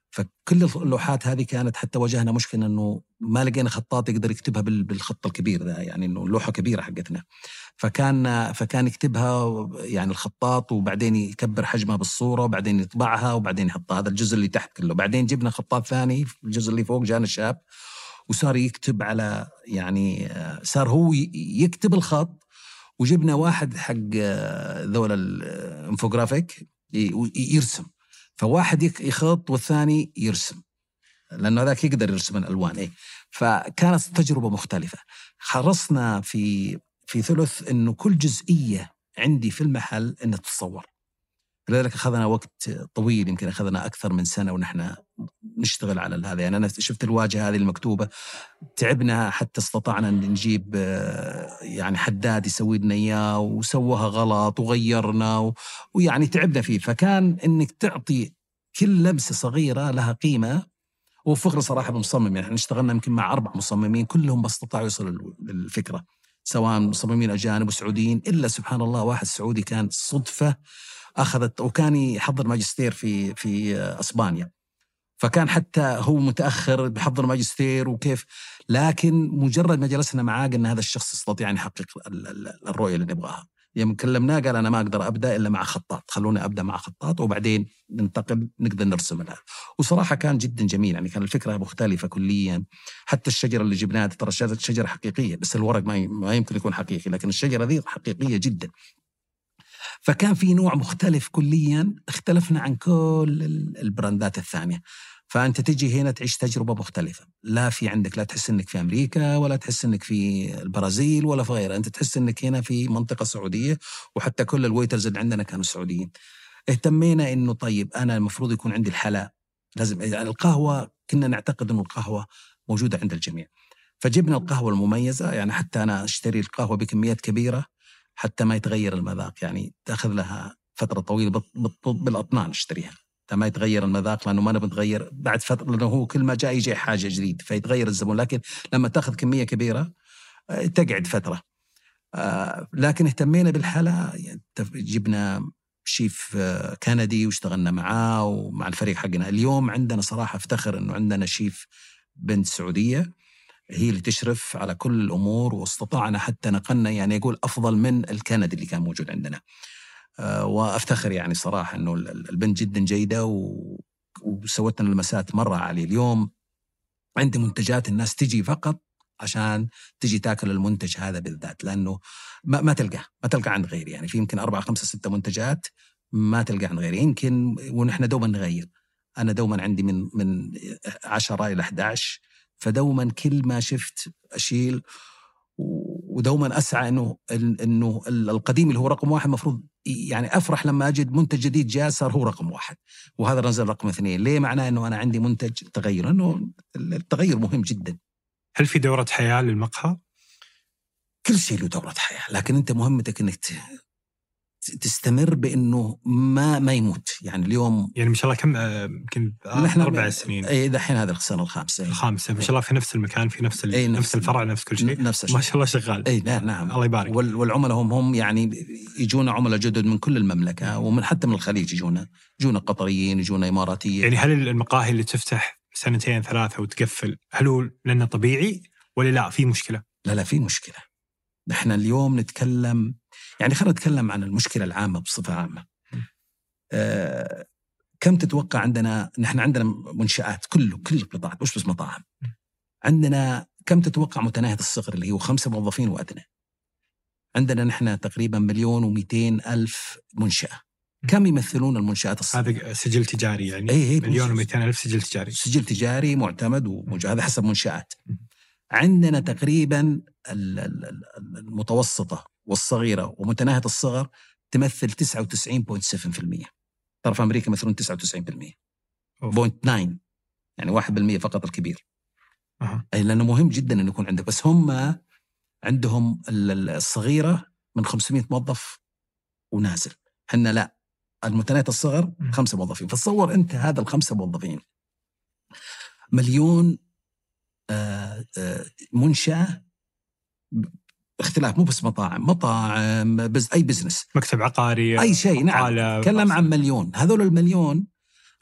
فكل اللوحات هذه كانت حتى واجهنا مشكلة إنه ما لقينا خطاط يقدر يكتبها بالخط الكبير ذا يعني إنه لوحه كبيرة حقتنا. فكان فكان يكتبها يعني الخطاط وبعدين يكبر حجمها بالصورة وبعدين يطبعها وبعدين يحطها هذا الجزء اللي تحت كله. بعدين جبنا خطاط ثاني الجزء اللي فوق جانا الشاب. وصار يكتب على يعني صار هو يكتب الخط وجبنا واحد حق ذول الانفوجرافيك يرسم. فواحد يخط والثاني يرسم. لأنه هذاك يقدر يرسم الألوان إيه. فكانت تجربة مختلفة. حرصنا في في ثلث إنه كل جزئية عندي في المحل إنها تتصور. لذلك أخذنا وقت طويل يمكن أخذنا أكثر من سنة ونحن نشتغل على هذا. يعني أنا شفت الواجهة هذه المكتوبة تعبنا حتى استطعنا نجيب يعني حداد يسوي لنا إياه وسوها غلط وغيرنا ويعني تعبنا فيه. فكان إنك تعطي كل لمسة صغيرة لها قيمة وفخر صراحة بالمصمم يعني إحنا اشتغلنا يمكن مع أربع مصممين كلهم بس استطاعوا يوصلوا للفكرة. سواء مصممين أجانب وسعوديين إلا سبحان الله واحد سعودي كان صدفة أخذت وكان يحضر ماجستير في في إسبانيا. فكان حتى هو متأخر بحضر ماجستير وكيف لكن مجرد ما جلسنا معاه قلنا هذا الشخص يستطيع أن يحقق ال- ال- الرؤية اللي نبغاها. يوم كلمناه قال أنا ما أقدر أبدأ إلا مع خطاط. خلوني أبدأ مع خطاط وبعدين ننتقل نقدر نرسم لها. وصراحة كان جدا جميل. يعني كان الفكرة مختلفة كليا. حتى الشجرة اللي جبناها ترى شجرة حقيقية بس الورق ما يمكن يكون حقيقي لكن الشجرة ذي حقيقية جدا. فكان في نوع مختلف كليا اختلفنا عن كل ال- البراندات الثانية. فأنت تجي هنا تعيش تجربة مختلفة. لا في عندك لا تحس إنك في أمريكا ولا تحس إنك في البرازيل ولا في غيرها. أنت تحس إنك هنا في منطقة سعودية وحتى كل الويترز اللي عندنا كانوا سعوديين. اهتمينا إنه طيب أنا المفروض يكون عندي الحلا لازم يعني القهوة كنا نعتقد إنه القهوة موجودة عند الجميع. فجبنا القهوة المميزة يعني حتى أنا أشتري القهوة بكميات كبيرة. حتى ما يتغير المذاق. يعني تأخذ لها فترة طويلة بال- بال- بالاطنان اشتريها حتى ما يتغير المذاق لأنه ما نبي نتغير بعد فترة لأنه هو كل ما جاء يجي حاجة جديد فيتغير الزبون. لكن لما تأخذ كمية كبيرة آه، تقعد فترة. آه، لكن اهتمينا بالحلا. يعني جبنا شيف آه، كندي واشتغلنا معاه ومع الفريق حقنا. اليوم عندنا صراحة افتخر إنه عندنا شيف بنت سعودية. هي اللي تشرف على كل الأمور واستطعنا حتى نقلنا يعني يقول أفضل من الكندي اللي كان موجود عندنا. آه، وأفتخر يعني صراحة إنه ال- ال- البنت جدا جيدة و... وسوت لنا المسات مرة عالية. اليوم عندي منتجات الناس تجي فقط عشان تجي تاكل المنتج هذا بالذات لأنه ما, ما تلقاه ما تلقى عند غيري. يعني في يمكن أربعة خمسة ستة منتجات ما تلقى عند غيري. يمكن ونحن دوما نغير. أنا دوما عندي من من 10 إلى 11 فدوما كل ما شفت أشيل ودوما أسعى إنه إنه القديم اللي هو رقم واحد المفروض يعني أفرح لما أجد منتج جديد جاء صار هو رقم واحد. وهذا نزل رقم اثنين. ليه معناه إنه أنا عندي منتج تغير؟ لأنه التغير مهم جدا. هل في دورة حياة للمقهى؟ كل شيء له دورة حياة لكن أنت مهمتك أنك ت- تستمر بأنه ما ما يموت. يعني اليوم يعني ما شاء الله كم آه، يمكن نحن أربع سنين. اي دحين هذا السنة الخامسة. إيه. الخامسة. ما شاء الله في نفس المكان في نفس إيه، نفس- نفس الفرع نفس كل شيء. نفس الشيء. ما شاء الله شغال. اي نعم نعم. الله يبارك. وال- والعملاء هم هم يعني يجونا عملاء جدد من كل المملكة ومن حتى من الخليج يجونا. يجونا قطريين يجونا إماراتيين. يعني هل المقاهي اللي تفتح سنتين ثلاثة وتقفل هل هو لأنه طبيعي ولا لا؟ في مشكلة؟ لا لا في مشكلة. نحن اليوم نتكلم يعني خلينا نتكلم عن المشكلة العامة بصفة عامة. آه كم تتوقع عندنا نحن عندنا منشآت كله كل القطاعات مش بس مطاعم. عندنا كم تتوقع متناهية الصغر اللي هو خمسة موظفين وأدنى؟ عندنا نحن تقريبا مليون ومئتين ألف منشأة. كم يمثلون المنشآت الصغيرة هذا سجل تجاري يعني؟ إيه إيه مليون منشأة. و ألف سجل تجاري. سجل تجاري معتمد وموجود هذا حسب منشآت. عندنا تقريبا ال- ال- ال- المتوسطة والصغيرة ومتناهية الصغر تمثل 99.7% ترى في أمريكا يمثلون 99% أوف. بوينت 9 يعني 1% فقط الكبير. أي لأنه مهم جدا أن يكون عندك بس هم عندهم ال- ال- الصغيرة من 500 موظف ونازل إحنا لا المتناهية الصغر. خمسة موظفين فتصور أنت هذا الخمسة موظفين مليون آه، آه، منشأة اختلاف مو بس مطاعم مطاعم بز أي بزنس مكتب عقاري أي شيء نعم. تكلم عن مليون. هذول المليون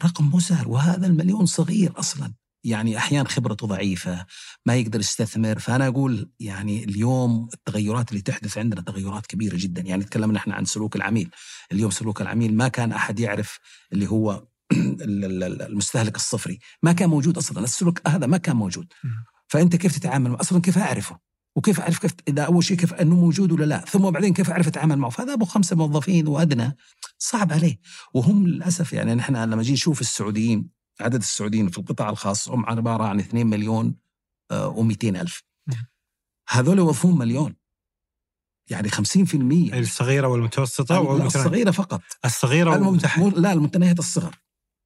رقم مو سهل وهذا المليون صغير أصلا. يعني أحيانا خبرته ضعيفة ما يقدر يستثمر. فأنا أقول يعني اليوم التغيرات اللي تحدث عندنا تغيرات كبيرة جدا. يعني تكلمنا إحنا عن سلوك العميل. اليوم سلوك العميل ما كان أحد يعرف اللي هو ال- ال- ال- المستهلك الصفري. ما كان موجود أصلا. السلوك هذا ما كان موجود. فأنت كيف تتعامل؟ أصلا كيف أعرفه؟ وكيف أعرف كيف إذا أول شيء كيف أنه موجود ولا لا؟ ثم بعدين كيف أعرف أتعامل معه؟ فهذا أبو خمسة موظفين وأدنى. صعب عليه. وهم للأسف يعني نحن لما نجي نشوف السعوديين عدد السعوديين في القطاع الخاص هم عبارة عن 2 مليون و200 ألف. نعم. هذول يوظفون مليون. يعني 50% الصغيرة والمتوسطة لا والمتنا- الصغيرة فقط. الصغيرة مو- لا المتناهية الصغر.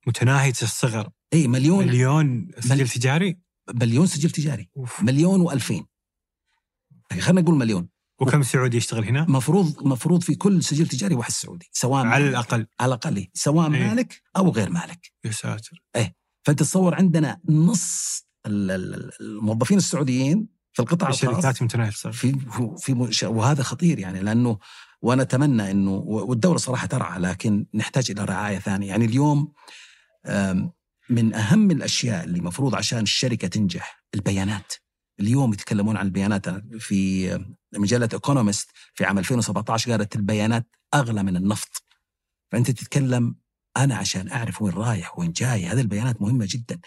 متناهية الصغر. إي مليون. مليون سجل مل- تجاري؟ مليون سجل تجاري. أوف. مليون و2000 خلينا نقول مليون. وكم سعودي يشتغل هنا؟ مفروض مفروض في كل سجل تجاري واحد سعودي سواء على الأقل. على الأقل سواء إيه. مالك أو غير مالك. يا ساتر. فانت تصور عندنا نص ال- ال- الموظفين السعوديين في القطاع الخاص الشركات متناهيه الصغر في في وهذا خطير يعني لأنه وأنا أتمنى إنه والدولة صراحة ترعى لكن نحتاج إلى رعاية ثانية. يعني اليوم من أهم الأشياء اللي مفروض عشان الشركة تنجح البيانات. اليوم يتكلمون عن البيانات. في مجلة ايكونومست في عام 2017 قالت البيانات أغلى من النفط. فأنت تتكلم أنا عشان أعرف وين رايح وين جاي. هذه البيانات مهمة جدا.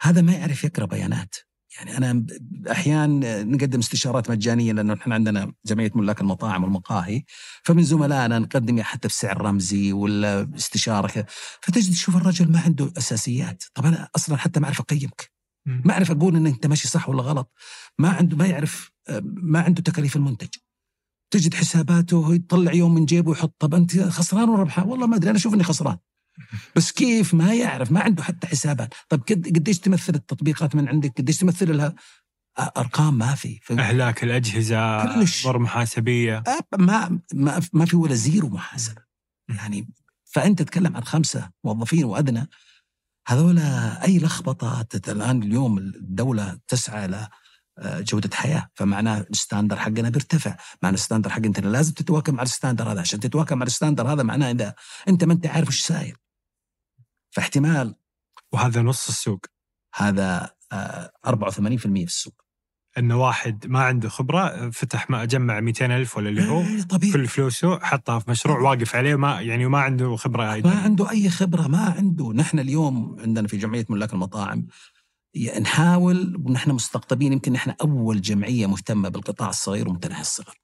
هذا ما يعرف يقرأ بيانات. يعني أنا أحيانا نقدم استشارات مجانية لأنه إحنا عندنا جمعية ملاك المطاعم والمقاهي. فمن زملائنا نقدم حتى في سعر رمزي ولا استشارة. فتجد تشوف الرجل ما عنده أساسيات. طب أنا أصلا حتى ما اعرف اقيمك ما أعرف أقول إن أنت ماشي صح ولا غلط. ما عنده ما يعرف ما عنده تكاليف المنتج. تجد حساباته يطلع يوم من جيبه ويحط طب أنت خسران ولا ربحان؟ والله ما أدري أنا أشوف إني خسران. بس كيف؟ ما يعرف ما عنده حتى حسابات. طب قديش تمثل التطبيقات من عندك؟ قديش تمثل لها؟ أرقام ما في. أهلاك الأجهزة ظر محاسبية. ما ما ما في ولا زيرو محاسبة. يعني فأنت تتكلم عن خمسة موظفين وأدنى. هذول أي لخبطة الآن اليوم الدولة تسعى ل آه، جودة حياة فمعناه ال standard حقنا بيرتفع. معناه ال standard حق أنت لازم تتواكب مع ال standard هذا. عشان تتواكب مع ال standard هذا معناه اذا أنت ما أنت عارف إيش ساير. فاحتمال وهذا نص السوق. هذا 84% آه، في السوق. انه واحد ما عنده خبرة فتح ما جمع 200 ألف ولا اللي هو إيه، طبيعي. كل فلوسه حطها في مشروع واقف عليه ما يعني ما عنده خبرة أيضا. ما عنده أي خبرة ما عنده. نحن اليوم عندنا في جمعية ملاك المطاعم نحاول ونحن مستقطبين يمكن نحن أول جمعية مهتمة بالقطاع الصغير ومتناهي الصغر.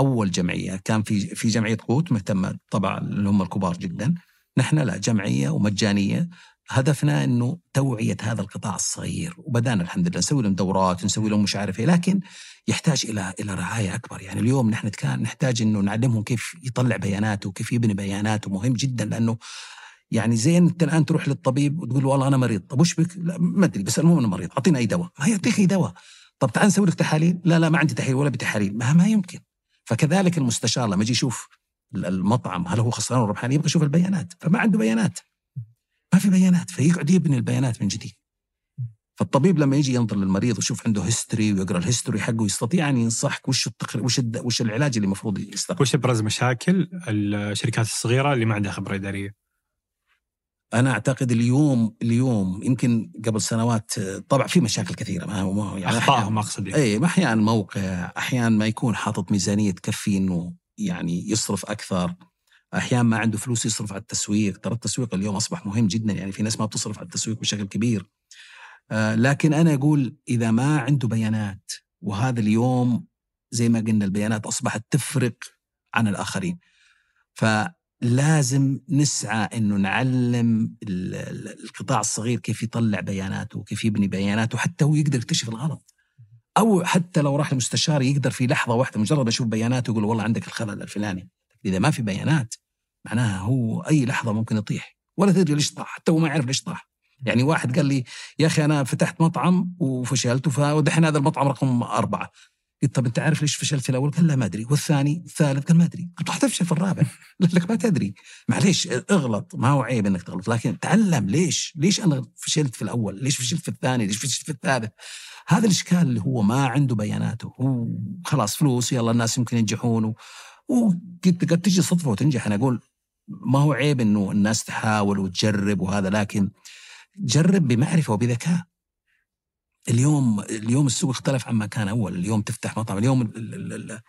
أول جمعية. كان في في جمعية قوت مهتمة طبعا اللي هم الكبار جدا. نحن لا جمعية ومجانية. هدفنا إنه توعية هذا القطاع الصغير. وبدأنا الحمد لله نسوي لهم دورات نسوي لهم مش عارف إيه لكن يحتاج إلى إلى رعاية أكبر. يعني اليوم نحن نحتاج إنه نعلمهم كيف يطلع بياناته وكيف يبني بياناته. مهم جدا لأنه يعني زي أنت الآن تروح للطبيب وتقول والله أنا مريض. طب وش بك؟ لا ما أدري بس المهم أنا مريض. اعطينا أي دواء. ما يعطيك أي دواء. طب تعال نسوي لك تحاليل. لا لا ما عندي تحاليل ولا بتحاليل. ما, ما يمكن. فكذلك المستشار لما يجي يشوف المطعم هل هو خسران ولا ربحان يبغى يشوف البيانات. فما عنده بيانات. ما في بيانات فيقعد يبني البيانات من جديد. فالطبيب لما يجي ينظر للمريض ويشوف عنده history ويقرأ ال history حقه يستطيع أن ينصحك وش التقر... وش الد... وش العلاج اللي المفروض يستخدم وش أبرز مشاكل؟ الشركات الصغيرة اللي ما عندها خبرة إدارية؟ أنا أعتقد اليوم اليوم يمكن قبل سنوات طبعا في مشاكل كثيرة ما هو يعني اخطائهم أقصد اي أحيانا موقع أحيانا ما يكون حاطط ميزانية تكفي إنه يعني يصرف أكثر. أحيانا ما عنده فلوس يصرف على التسويق. ترى التسويق اليوم أصبح مهم جدا يعني في ناس ما بتصرف على التسويق بشكل كبير. آه لكن أنا أقول إذا ما عنده بيانات وهذا اليوم زي ما قلنا البيانات أصبحت تفرق عن الآخرين. فلازم نسعى إنه نعلم القطاع الصغير كيف يطلع بياناته وكيف يبني بياناته حتى هو يقدر يكتشف الغلط. أو حتى لو راح المستشار يقدر في لحظة واحدة مجرد أشوف بياناته يقول والله عندك الخلل الفلاني. إذا ما في بيانات معناها هو أي لحظة ممكن يطيح ولا تدري ليش طاح حتى هو ما يعرف ليش طاح يعني واحد قال لي يا أخي أنا فتحت مطعم وفشلت ودحين هذا المطعم رقم أربعة قلت طب أنت عارف ليش فشلت في الأول؟ قال لا ما أدري، والثاني الثالث قال ما أدري، قلت حتفشل في الرابع، لك ما تدري، معليش اغلط ما هو عيب إنك تغلط، لكن تعلم ليش؟ ليش أنا فشلت في الأول؟ ليش فشلت في الثاني؟ ليش فشلت في الثالث؟ هذا الإشكال اللي هو ما عنده بياناته، هو خلاص فلوس يلا الناس يمكن ينجحون وقد قد تجي صدفة وتنجح. أنا أقول ما هو عيب إنه الناس تحاول وتجرب وهذا لكن جرب بمعرفة وبذكاء. اليوم اليوم السوق اختلف عما كان أول. اليوم تفتح مطعم. اليوم ال ال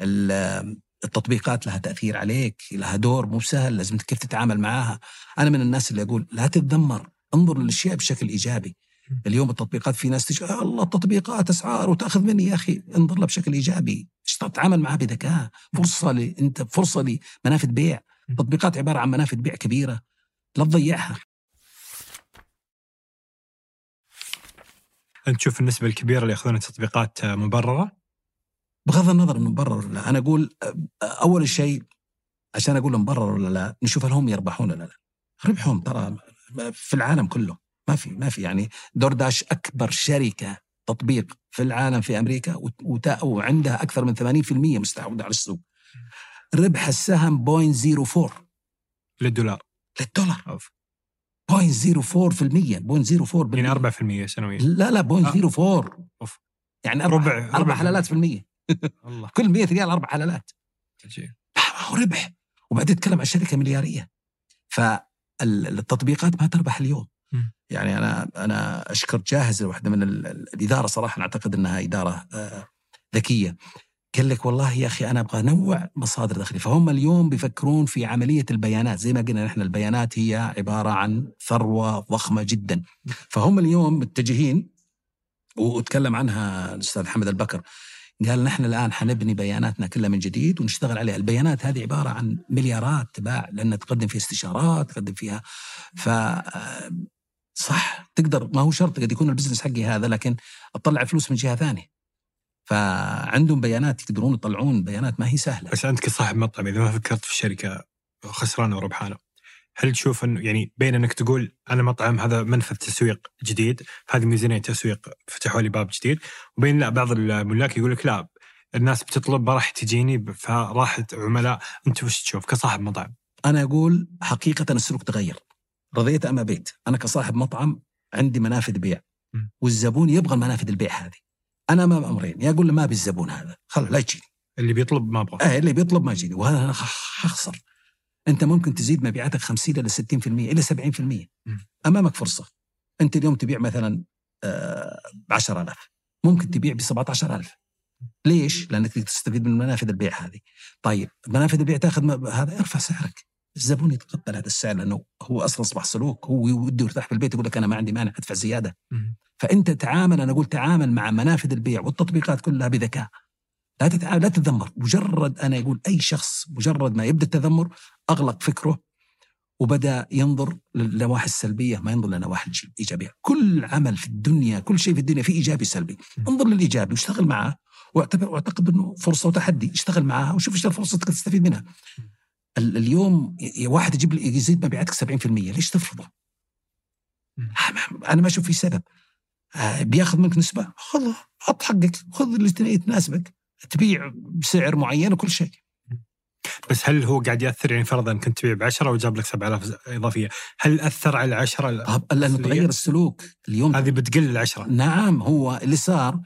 ال التطبيقات لها تأثير عليك. لها دور مو سهل. لازم كيف تتعامل معاها. أنا من الناس اللي أقول لا تتذمر. انظر للأشياء بشكل إيجابي. اليوم التطبيقات في ناس تشكي الله التطبيقات أسعار وتأخذ مني يا أخي. انظر لها بشكل إيجابي. تتعامل معها بذكاء؟ فرصة لي أنت فرصة لمنافذ بيع. التطبيقات عبارة عن منافذ بيع كبيرة. لا تضيعها. أنت تشوف النسبة الكبيرة اللي ياخذون التطبيقات مبررة؟ بغض النظر إنه مبرر ولا لا. أنا أقول أول شيء عشان أقول مبرر ولا لا نشوف هل هم يربحون ولا لا. ربحهم ترى في العالم كله. ما في ما في. يعني دورداش أكبر شركة تطبيق في العالم في أمريكا وعندها أكثر من 80% مستحوذه على السوق. ربح السهم 0.04 للدولار. للدولار. أوف. 0.04% 0.04 يعني 4% سنويا. لا لا 0.04 أوف. يعني أربع ربع أربع حلالات في المية. الله. كل 100 ريال أربع حلالات. هو ربح. وبعدين تتكلم عن شركة مليارية. فالتطبيقات ما تربح اليوم. يعني أنا أنا أشكر جاهز واحدة من ال- ال- الإدارة صراحة أعتقد إنها إدارة آه، ذكية. قال لك والله يا أخي أنا أبغى أنوع مصادر دخلي فهم اليوم بيفكرون في عملية البيانات. زي ما قلنا نحن البيانات هي عبارة عن ثروة ضخمة جدا. فهم اليوم متجهين وتكلم عنها الأستاذ حمد البكر. قال نحن الآن حنبني بياناتنا كلها من جديد ونشتغل عليها، البيانات هذه عبارة عن مليارات تباع لأن تقدم فيها استشارات، تقدم فيها. ف آه، صح تقدر ما هو شرط قد يكون البزنس حقي هذا لكن اطلع فلوس من جهة ثانية. فعندهم بيانات يقدرون يطلعون بيانات ما هي سهلة. بس انت كصاحب مطعم إذا ما فكرت في الشركة خسرانة وربحانة هل تشوف إنه يعني بين إنك تقول أنا مطعم هذا منفذ تسويق جديد هذه ميزانية تسويق فتحوا لي باب جديد وبين لا بعض الملاك يقول لك لا الناس بتطلب ما راح تجيني فراحت عملاء أنت وش تشوف كصاحب مطعم؟ أنا أقول حقيقة السلوك تغير. رضيت ام ابيت، أنا كصاحب مطعم عندي منافذ بيع. والزبون يبغى المنافذ البيع هذه. أنا ما بامرين يا أقول له ما أبي الزبون هذا، خل لا يجيني. اللي بيطلب ما أبغى آه اللي بيطلب ما يجيني وهذا أنا خ- حخسر. أنت ممكن تزيد مبيعاتك 50 إلى 60% إلى 70%. م. أمامك فرصة. أنت اليوم تبيع مثلا ب 10000 ممكن تبيع ب 17000 ليش؟ لأنك تستفيد من منافذ البيع هذه. طيب منافذ البيع تأخذ هذا ارفع سعرك. الزبون يتقبل هذا السعر لأنه هو أصلا أصبح سلوك هو وده يرتاح في البيت يقول لك أنا ما عندي مانع أدفع زيادة. فأنت تعامل أنا أقول تعامل مع منافذ البيع والتطبيقات كلها بذكاء. لا تتعامل لا تتذمر، مجرد أنا يقول أي شخص مجرد ما يبدأ التذمر أغلق فكره وبدأ ينظر للنواحي السلبية ما ينظر للنواحي الايجابيه، كل عمل في الدنيا كل شيء في الدنيا فيه إيجابي سلبي، انظر للإيجابي واشتغل معاه واعتبر واعتقد إنه فرصة وتحدي، اشتغل معاها وشوف إيش الفرصة تقدر تستفيد منها. ال- اليوم واحد يجيب يزيد مبيعاتك 70% ليش تفرضه؟ أنا ما أشوف في سبب. آه، بياخذ منك نسبة؟ خذ حط حقك خذ اللي يتناسبك. تبيع بسعر معين وكل شيء. بس هل هو قاعد يأثر يعني فرضا كنت تبيع ب 10 وجاب لك 7000 إضافية، هل أثر على العشرة؟ طب لأنه؟ تغير السلوك اليوم. هذه بتقل العشرة. نعم هو اللي صار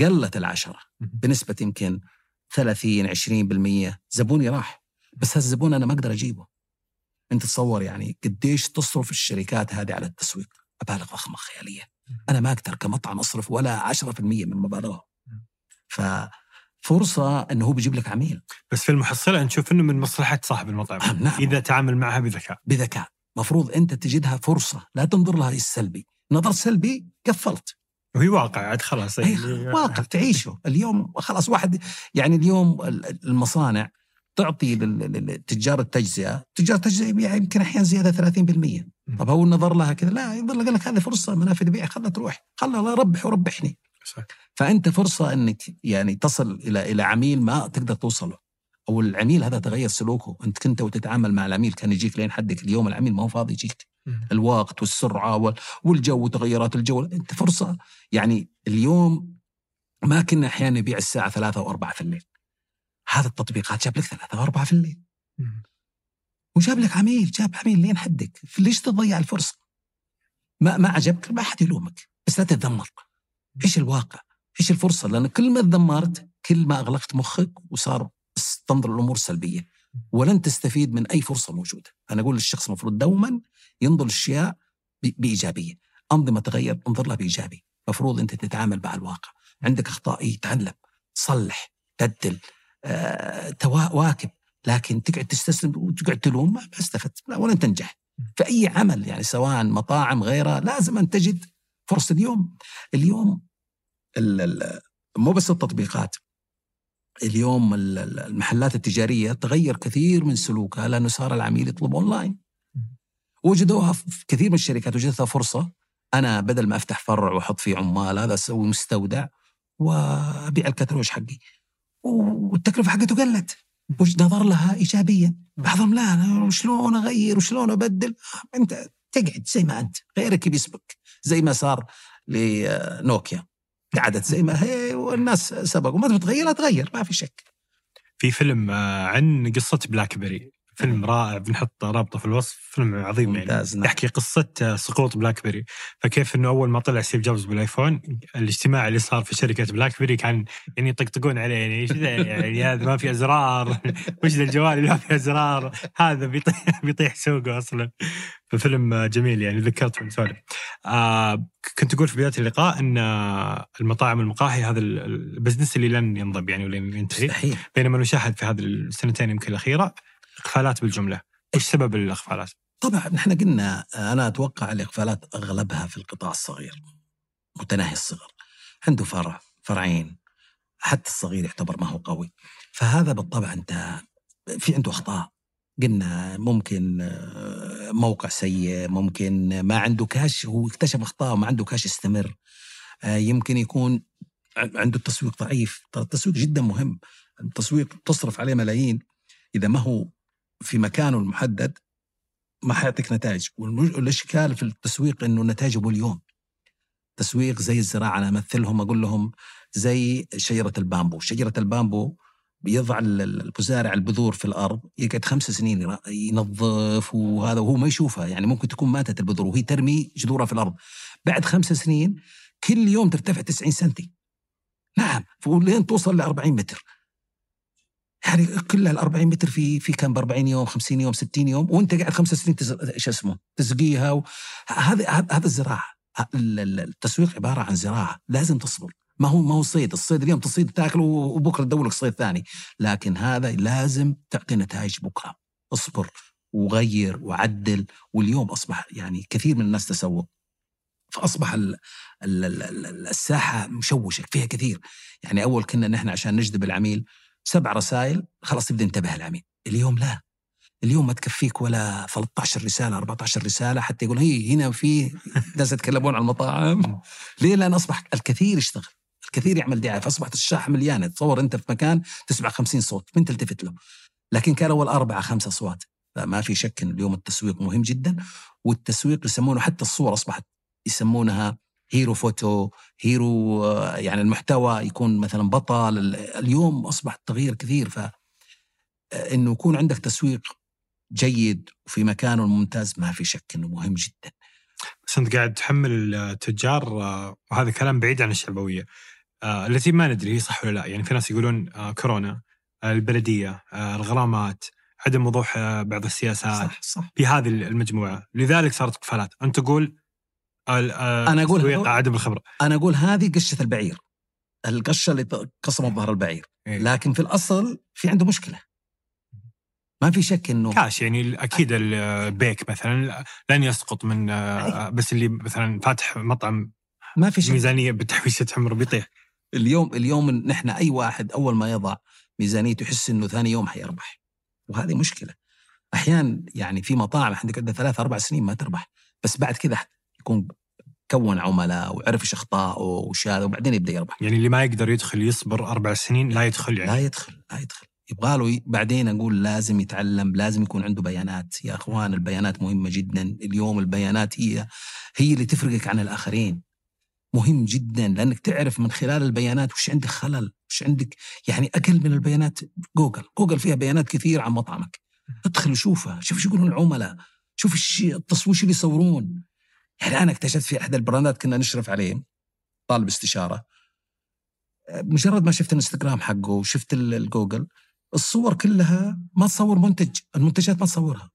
قلت العشرة مم. بنسبة يمكن 30 20% زبوني راح. بس هذا الزبون أنا ما أقدر أجيبه. أنت تصور يعني قديش تصرف الشركات هذه على التسويق؟ مبالغ ضخمة خيالية. أنا ما أقدر كمطعم أصرف ولا 10% من مبالغه. ففرصة أنه هو بيجيب لك عميل. بس في المحصلة نشوف إنه من مصلحة صاحب المطعم. آه، نعم. إذا تعامل معها بذكاء. بذكاء. مفروض أنت تجدها فرصة. لا تنظر لها السلبي. نظر سلبي قفلت. وهي واقع عاد خلاص. أي واقع. تعيشه. اليوم خلاص واحد يعني اليوم ال- المصانع تعطي لل- لل- لتجار التجزئة، تجار التجزئة يبيع يمكن أحيانا زيادة 30%. طب هو نظر لها كذا لا يظل قال لك هذه فرصة منافذ بيع خلها تروح، خلها الله ربح وربحني. صح. فأنت فرصة إنك يعني تصل إلى إلى عميل ما تقدر توصله. أو العميل هذا تغير سلوكه، أنت كنت وتتعامل مع العميل كان يجيك لين حدك اليوم العميل ما هو فاضي يجيك. الوقت والسرعة وال- والجو وتغيرات الجو أنت فرصة يعني اليوم ما كنا أحيانا نبيع الساعة ثلاثة وأربعة في الليل هذا التطبيقات جاب لك ثلاثة وأربعة في الليل. مم. وجاب لك عميل جاب عميل لين حدك. ليش تضيع الفرصة؟ ما ما عجبك؟ ما حد يلومك. بس لا تتذمر. إيش الواقع؟ إيش الفرصة؟ لأن كل ما تذمرت كل ما أغلقت مخك وصار تنظر الأمور سلبية. ولن تستفيد من أي فرصة موجودة. أنا أقول للشخص المفروض دوما ينظر الاشياء ب- بإيجابية. أنظمة تغير انظر لها بإيجابي. المفروض أنت تتعامل مع الواقع. عندك أخطاء إيه، تعلم صلح بدل. آه، توا- واكب. لكن تقعد تستسلم وتقعد تلوم ما استفدت. ولن تنجح. في اي عمل يعني سواء مطاعم غيرها لازم أن تجد فرصة. اليوم اليوم ال- ال- مو بس التطبيقات. اليوم ال- ال- المحلات التجارية تغير كثير من سلوكها لأنه صار العميل يطلب أونلاين. وجدوها في كثير من الشركات وجدتها فرصة. أنا بدل ما أفتح فرع وأحط فيه عمال هذا أسوي مستودع وأبيع الكتالوج حقي. والتكلفة حقته قلت. وش نظر لها ايجابيا. بعضهم لا شلون أغير؟ وشلون أبدل؟ أنت تقعد زي ما أنت. غيرك بيسبق زي ما صار لنوكيا. قعدت زي ما هي والناس سبقوا. ما تبي تغيرها تغير. ما في شك. في فيلم عن قصة بلاك بيري. فيلم رائع بنحط رابطة في الوصف فيلم عظيم ممتاز يعني نعم. يحكي قصة سقوط بلاك بيري فكيف إنه أول ما طلع ستيف جوبز بالآيفون الاجتماع اللي صار في شركة بلاك بيري كان يعني يطقطقون عليه يعني إيش ذا يعني؟ هذا ما في أزرار. وش ذا الجوال اللي ما في أزرار؟ هذا بيطيح بيطيح سوقه أصلا. ففيلم جميل يعني ذكرت sorry آه كنت أقول في بداية اللقاء إن المطاعم والمقاهي هذا ال business اللي لن ينضب يعني ولن ينتهي. بينما نشاهد في هذه السنتين يمكن الأخيرة اقفالات بالجملة. إيش سبب الاقفالات؟ طبعا نحن قلنا أنا أتوقع الاقفالات أغلبها في القطاع الصغير متناهي الصغر. عنده فرع فرعين. حتى الصغير يعتبر ما هو قوي. فهذا بالطبع أنت في عنده أخطاء. قلنا ممكن آه، موقع سيء ممكن ما عنده كاش هو اكتشف أخطاء وما عنده كاش يستمر. آه، يمكن يكون عنده التسويق ضعيف. التسويق جدا مهم. التسويق تصرف عليه ملايين. إذا ما هو في مكانه المحدد ما حيعطيك نتائج. والأشكال في التسويق إنه نتائجه باليوم تسويق زي الزراعة أنا أمثلهم أقول لهم زي شجرة البامبو. شجرة البامبو بيضع المزارع البذور في الأرض يقعد خمس سنين ينظف وهذا وهو ما يشوفها يعني ممكن تكون ماتت البذور وهي ترمي جذورها في الأرض. بعد خمس سنين كل يوم ترتفع 90 سنتي. نعم ولين توصل ل 40 متر. يعني كلها ال 40 متر في في كم ب 40 يوم 50 يوم 60 يوم وأنت قاعد خمس سنين. شو اسمه تسقيها. هذا هذا الزراعة التسويق عبارة عن زراعة لازم تصبر ما هو ما هو صيد الصيد اليوم تصيد تاكله وبكرة تدور لك صيد ثاني لكن هذا لازم تعطي نتائج بكرة اصبر وغير وعدل واليوم أصبح يعني كثير من الناس تسوق فأصبح ال ال ال الساحة مشوشة فيها كثير يعني أول كنا نحن عشان نجذب العميل سبع رسائل خلاص تبدا انتبه العميل. اليوم لا. اليوم ما تكفيك ولا 13 رسالة 14 رسالة حتى يقول هي هنا في ناس يتكلمون عن المطاعم. ليه؟ لأن اصبح الكثير يشتغل. الكثير يعمل دعاية. فاصبحت الساحة مليانه تصور أنت في مكان تسمع 50 صوت من تلتفت له؟ لكن كان أول أربعة خمسة أصوات. فما في شك إن اليوم التسويق مهم جدا والتسويق يسمونه حتى الصور أصبحت يسمونها hero photo hero يعني المحتوى يكون مثلا بطل. اليوم أصبح التغيير كثير. ف إنه يكون عندك تسويق جيد وفي مكانه الممتاز ما في شك إنه مهم جدا. بس أنت قاعد تحمل التجار وهذا كلام بعيد عن الشعبوية. التي ما ندري هي صح ولا لا. يعني في ناس يقولون كورونا البلدية الغرامات عدم وضوح بعض السياسات. صح صح. في هذه المجموعة. لذلك صارت قفالات أنت تقول أنا أقول عدم الخبره أنا أقول هذه قشة البعير. القشة اللي قصمت ظهر البعير. إيه. لكن في الأصل في عنده مشكلة. ما في شك إنه كاش يعني أكيد البيك مثلا لن يسقط من بس اللي مثلا فاتح مطعم ما في شك. ميزانية بتحويشة عمره بيطيح. اليوم اليوم نحن أي واحد أول ما يضع ميزانيته يحس إنه ثاني يوم حيربح. وهذه مشكلة. أحيانا يعني في مطاعم عندك عندها ثلاث أربع سنين ما تربح. بس بعد كذا يكون كون عملاء وعرف إيش أخطائه وش هذا وبعدين يبدأ يربح. يعني اللي ما يقدر يدخل يصبر أربع سنين لا يدخل يعني. لا يدخل لا يدخل. يبغى له بعدين أقول لازم يتعلم لازم يكون عنده بيانات. يا أخوان البيانات مهمة جدا. اليوم البيانات هي هي اللي تفرقك عن الآخرين. مهم جدا لأنك تعرف من خلال البيانات وش عندك خلل وش عندك يعني أقل من البيانات. جوجل جوجل فيها بيانات كثير عن مطعمك. ادخل وشوفها شوف إيش يقولون العملاء شوف الشيء التصويش اللي يصورون. يعني أنا اكتشفت في أحد البراندات كنا نشرف عليه طالب استشارة. مجرد ما شفت الانستغرام حقه وشفت الجوجل الصور كلها ما تصور منتج المنتجات ما تصورها.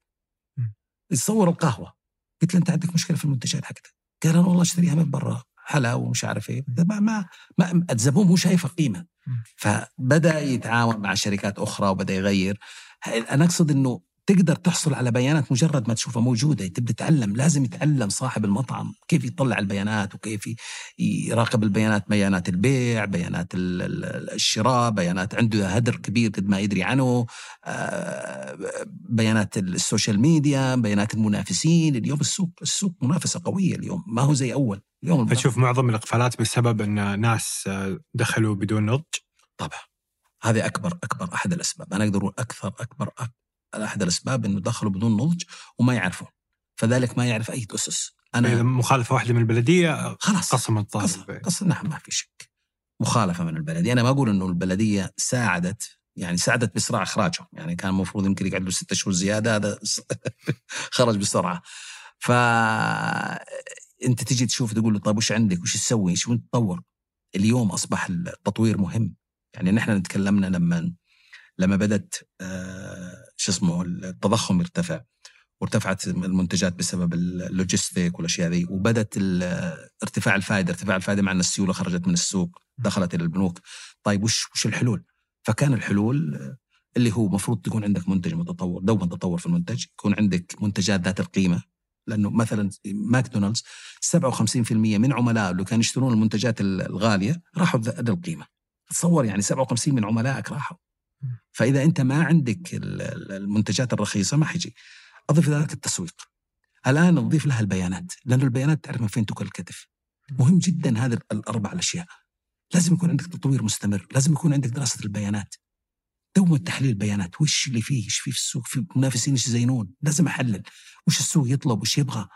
يصور القهوة. قلت له أنت عندك مشكلة في المنتجات حقتك؟ قال أنا والله أشتريها من برا حلا ومش عارف إيه. ما ما, ما الزبون مو شايفة قيمة. فبدأ يتعاون مع شركات أخرى وبدأ يغير. أنا أقصد إنه تقدر تحصل على بيانات مجرد ما تشوفها موجودة تبدأ تتعلم لازم يتعلم صاحب المطعم كيف يطلع البيانات وكيف يراقب البيانات بيانات البيع بيانات الشراء بيانات عنده هدر كبير قد ما يدري عنه بيانات ال social media بيانات المنافسين. اليوم السوق السوق منافسة قوية اليوم ما هو زي أول. اليوم فتشوف معظم الإقفالات بسبب أن ناس دخلوا بدون نضج. طبعا. هذه أكبر أكبر أحد الأسباب. أنا أقدر أقول أكثر أكبر, أكبر أحد الأسباب إنه دخلوا بدون نضج وما يعرفون. فذلك ما يعرف أي أسس. أنا إذا مخالفة واحدة من البلدية خلاص. قسم الطالب قسم, نعم ما في شك. مخالفة من البلدية. أنا ما أقول إنه البلدية ساعدت يعني ساعدت باسراع اخراجه يعني كان المفروض يمكن يقعد له ستة شهور زيادة هذا خرج بسرعة. ف أنت تجي تشوف تقول له طيب وش عندك؟ وش تسوي؟ إيش تطور؟ اليوم أصبح التطوير مهم. يعني نحن تكلمنا لما لما بدت آه شو اسمه التضخم ارتفع وارتفعت المنتجات بسبب ال logistic والأشياء ذي وبدت ارتفاع الفائدة ارتفاع الفائدة مع إن السيولة خرجت من السوق دخلت إلى البنوك. طيب وش وش الحلول؟ فكان الحلول اللي هو المفروض تكون عندك منتج متطور دوما تطور في المنتج يكون عندك منتجات ذات القيمة. لأنه مثلا ماكدونالدز 57% من عملائه اللي كانوا يشترون المنتجات الغاليه راحوا ذات القيمة. تصور يعني 57 من عملائك راحوا. فإذا أنت ما عندك المنتجات الرخيصة ما حيجي. اضف ذلك التسويق. الآن نضيف لها البيانات لأنه البيانات تعرف من فين تكل الكتف. مهم جدا هذه الأربع الأشياء. لازم يكون عندك تطوير مستمر لازم يكون عندك دراسة البيانات. دوما تحليل البيانات وش اللي فيه؟ إيش فيه في السوق؟ في منافسين إيش يزينون؟ لازم أحلل. وش السوق يطلب؟ وش يبغى؟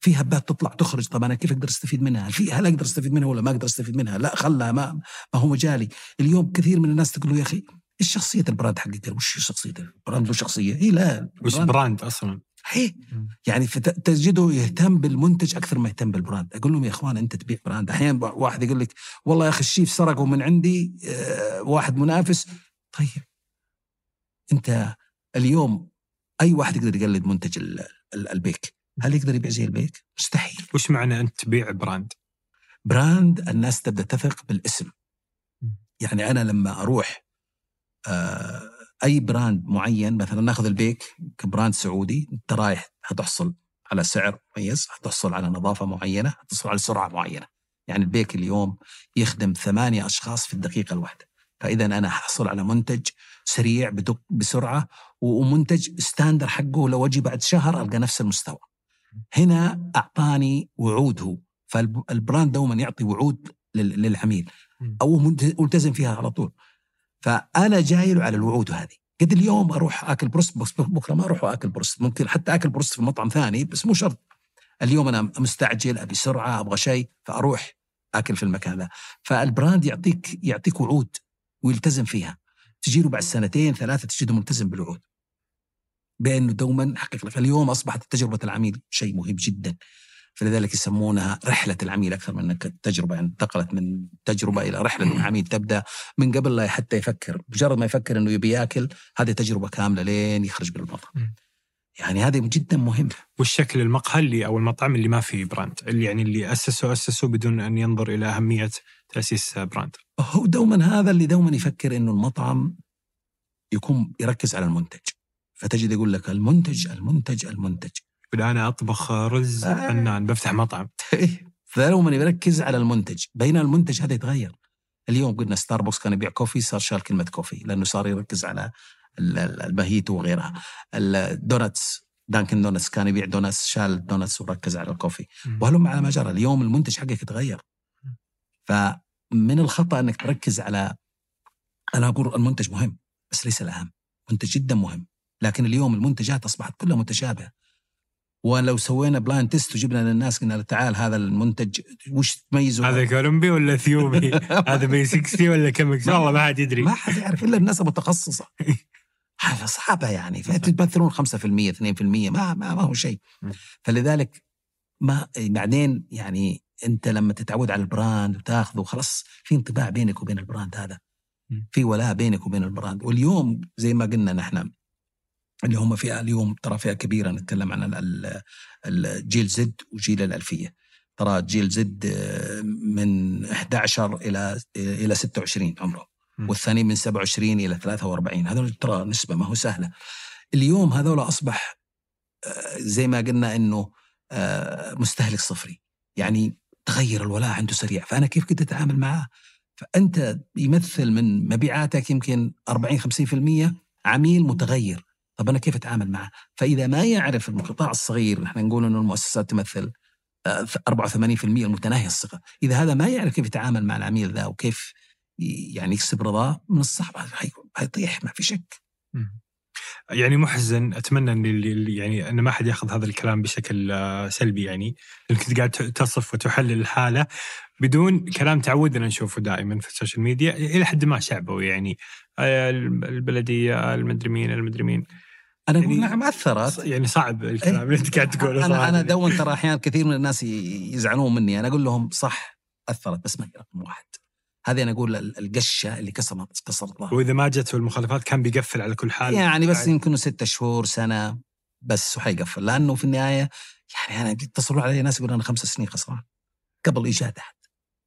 في هبات تطلع تخرج. طب أنا كيف أقدر أستفيد منها؟ هل في هل أقدر أستفيد منها ولا ما أقدر أستفيد منها؟ لا خلها ما, ما هو مجالي، اليوم كثير من الناس تقول يا أخي إيش شخصيه ال brand حقك؟ وش شخصيه ال brand له شخصية؟ اي لا وش brand أصلا؟ هي يعني تجده يهتم بالمنتج أكثر ما يهتم بال brand، أقول لهم يا إخوان أنت تبيع brand، أحيانا واحد يقول لك والله يا أخي الشيف سرقوا من عندي آه، واحد منافس، طيب أنت اليوم أي واحد يقدر يقلد منتج البيك، هل يقدر يبيع زي البيك؟ مستحيل. وش معنى أنت تبيع brand؟ brand الناس تبدأ تثق بالاسم. يعني أنا لما أروح أي brand معين مثلا ناخذ البيك ك brand سعودي أنت رايح حتحصل على سعر مميز حتحصل على نظافة معينة حتحصل على سرعة معينة. يعني البيك اليوم يخدم ثمانية أشخاص في الدقيقة الواحدة. فإذا أنا حصل على منتج سريع بدق بسرعة ومنتج standard حقه لو أجي بعد شهر ألقى نفس المستوى. هنا أعطاني وعود هو. فال brand دوما يعطي وعود للعميل. أو ملتزم فيها على طول. فأنا جاي له على الوعود هذه. قد اليوم أروح أكل بروست بس بكرة ما أروح أكل بروست ممكن حتى أكل بروست في مطعم ثاني بس مو شرط. اليوم أنا مستعجل أبي سرعة أبغى شيء فأروح أكل في المكان ذا. فال brand يعطيك يعطيك وعود ويلتزم فيها. تجي له بعد سنتين ثلاثة تجده ملتزم بالوعود. بأنه دوما حقق لك اليوم أصبحت تجربة العميل شيء مهم جدا. فلذلك يسمونها رحلة العميل أكثر من أنك تجربة يعني انتقلت من تجربة إلى رحلة العميل تبدأ من قبل لا حتى يفكر مجرد ما يفكر أنه يبي يأكل هذه تجربة كاملة لين يخرج بالمطعم. يعني هذا جدا مهم والشكل المقهى اللي أو المطعم اللي ما فيه brand اللي يعني اللي اسسوا اسسوا بدون أن ينظر إلى أهمية تأسيس brand. هو دوما هذا اللي دوما يفكر إنه المطعم يكون يركز على المنتج. فتجد يقول لك المنتج المنتج المنتج. أنا أطبخ رز آه. فنان بفتح مطعم. فدائما يركز على المنتج. بينما المنتج هذا يتغير. اليوم قلنا ستاربكس كان يبيع coffee صار شال كلمة coffee لأنه صار يركز على البهيت وغيرها. ال donuts دانكن دونتس كان يبيع donuts شال ال donuts وركز على ال coffee. وهلم على ما جرى اليوم المنتج حقك يتغير. فمن الخطأ إنك تركز على أنا أقول المنتج مهم بس ليس الأهم. منتج جدا مهم. لكن اليوم المنتجات أصبحت كلها متشابهة. ولو سوينا blind test وجبنا للناس قلنا تعال هذا المنتج وش تميزه؟ هذا كولومبي ولا إثيوبي؟ هذا V60 ولا كم والله ما حد يدري. ما حد يعرف إلا الناس المتخصصة. حاجة صعبة يعني. فتمثلون 5% 2% ما ما, ما هو شيء. فلذلك ما بعدين يعني أنت لما تتعود على ال brand وتاخذه خلاص في انطباع بينك وبين ال brand هذا. في ولاء بينك وبين ال brand. واليوم زي ما قلنا نحن اللي هم فئة اليوم ترى فئة كبيرة نتكلم عن الجيل زد وجيل الألفية. ترى جيل زد آه، من 11 إلى إلى 26 عمره والثاني من 27 إلى 43 هذول ترى نسبة ما هو سهلة. اليوم هذول أصبح آه، زي ما قلنا إنه آه، مستهلك صفري. يعني تغير الولاء عنده سريع. فأنا كيف كنت أتعامل معاه؟ فأنت يمثل من مبيعاتك يمكن 40 50% عميل متغير. طب أنا كيف أتعامل معه؟ فإذا ما يعرف القطاع الصغير نحن نقول إنه المؤسسات تمثل 84% آه، المتناهي الصغر، إذا هذا ما يعرف كيف يتعامل مع العميل ذا وكيف يعني يكسب رضاه من الصعب. حيطيح ما في شك. يعني محزن أتمنى ان يعني أن ما حد يأخذ هذا الكلام بشكل آه، سلبي يعني. لانك قاعد تصف وتحلل الحالة بدون كلام تعودنا نشوفه دائما في ال social media إلى حد ما شعبوي يعني. آه، البلدية المدري مين المدري مين. أنا أقول يعني نعم أثرت. يعني صعب الكلام اللي أنت قاعد تقوله أنا. أنا دون ترى أحيانا كثير من الناس يزعلون مني. أنا أقول لهم صح أثرت بس ما هي رقم واحد. هذه أنا أقول ال- القشة اللي كسرت كسرت ظهري. وإذا ما جت المخالفات كان بيقفل على كل حال. يعني بس يعني يمكن ستة شهور سنة بس وحيقفل. لأنه في النهاية يعني أنا يتصلوا علي ناس يقولون أنا خمس سنين خسران. قبل إيجاد أحد.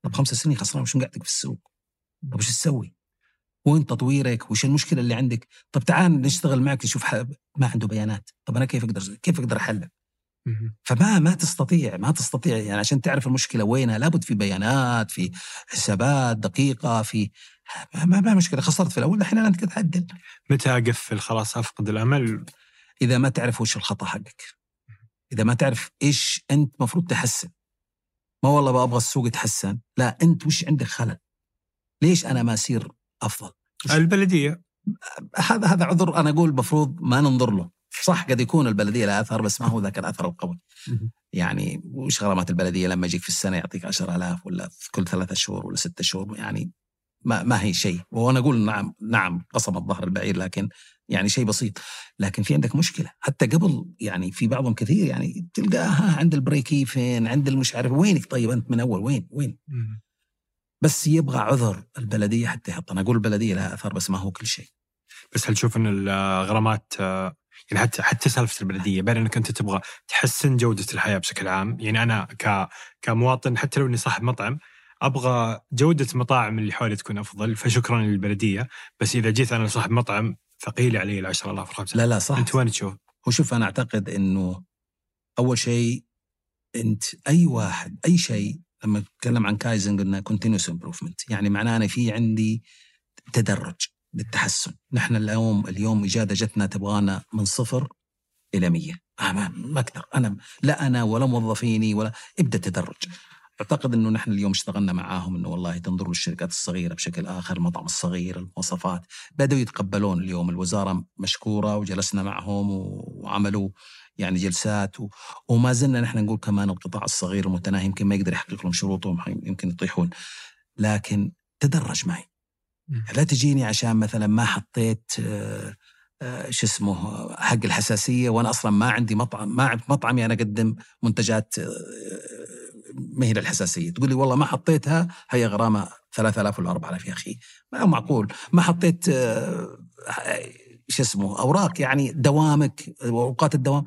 طب خمس سنين خسران وش قاعدك في السوق؟ طب وش تسوي؟ وين تطويرك؟ وش المشكلة اللي عندك؟ طب تعال نشتغل معك نشوف ما عنده بيانات، طب أنا كيف أقدر كيف أقدر احلها؟ فما ما تستطيع ما تستطيع يعني عشان تعرف المشكلة وينها. لابد في بيانات في حسابات دقيقة في ما ما مشكلة. خسرت في الأول الحين أنت تعدل متى أقفل؟ خلاص أفقد الأمل. إذا ما تعرف وش الخطأ حقك. إذا ما تعرف إيش أنت مفروض تحسن. ما والله أبغى السوق يتحسن. لا أنت وش عندك خلل؟ ليش أنا ما اصير أفضل. البلدية. هذا هذا عذر أنا أقول المفروض ما ننظر له. صح قد يكون البلدية لها أثر بس ما هو ذاك الأثر القوي. يعني وش غرامات البلدية؟ لما يجيك في السنة يعطيك 10000 ولا في كل ثلاثة شهور ولا ستة شهور يعني ما ما هي شيء. وأنا أقول نعم نعم قصمت ظهر البعير لكن يعني شيء بسيط. لكن في عندك مشكلة. حتى قبل يعني في بعضهم كثير يعني تلقاها عند ال break even عند المش عارف وينك طيب أنت من أول؟ وين وين؟ مهم. بس يبغى عذر البلدية حتى يحط أنا أقول البلدية لها اثر بس ما هو كل شيء. بس هل تشوف إن الغرامات يعني حتى حتى سالفة البلدية بين إنك أنت تبغى تحسن جودة الحياة بشكل عام. يعني أنا ك كمواطن حتى لو إني صاحب مطعم أبغى جودة المطاعم اللي حولي تكون أفضل فشكرا للبلدية. بس إذا جيت أنا صاحب مطعم ثقيل علي ال 10000 و 5000 لا لا صح. أنت وين تشوف؟ وشوف أنا أعتقد إنه أول شيء أنت أي واحد أي شيء لما نتكلم عن كايزن قلنا continuous improvement يعني معناه أنا في عندي تدرج للتحسن. نحن اليوم اليوم اجاده جتنا تبغانا من صفر إلى 100 آه ما ما أقدر. أنا لا أنا ولا موظفيني ولا ابدأ تدرج. أعتقد إنه نحن اليوم اشتغلنا معاهم إنه والله تنظروا للشركات الصغيرة بشكل آخر المطعم الصغير المواصفات. بدأوا يتقبلون اليوم. الوزارة مشكورة وجلسنا معهم وعملوا يعني جلسات و... وما زلنا نحن نقول كمان القطاع الصغير المتناهي يمكن ما يقدر يحقق لهم شروطهم يمكن يطيحون. لكن تدرج معي. مم. لا تجيني عشان مثلا ما حطيت آه، آه، شو اسمه حق الحساسية وأنا أصلا ما عندي مطعم ما عندي مطعمي أنا أقدم منتجات آه، ما هي للحساسية. تقول لي والله ما حطيتها هي غرامة 3000 ولا 4000 يا أخي. ما معقول؟ ما حطيت شو اسمه أوراق يعني دوامك أوقات الدوام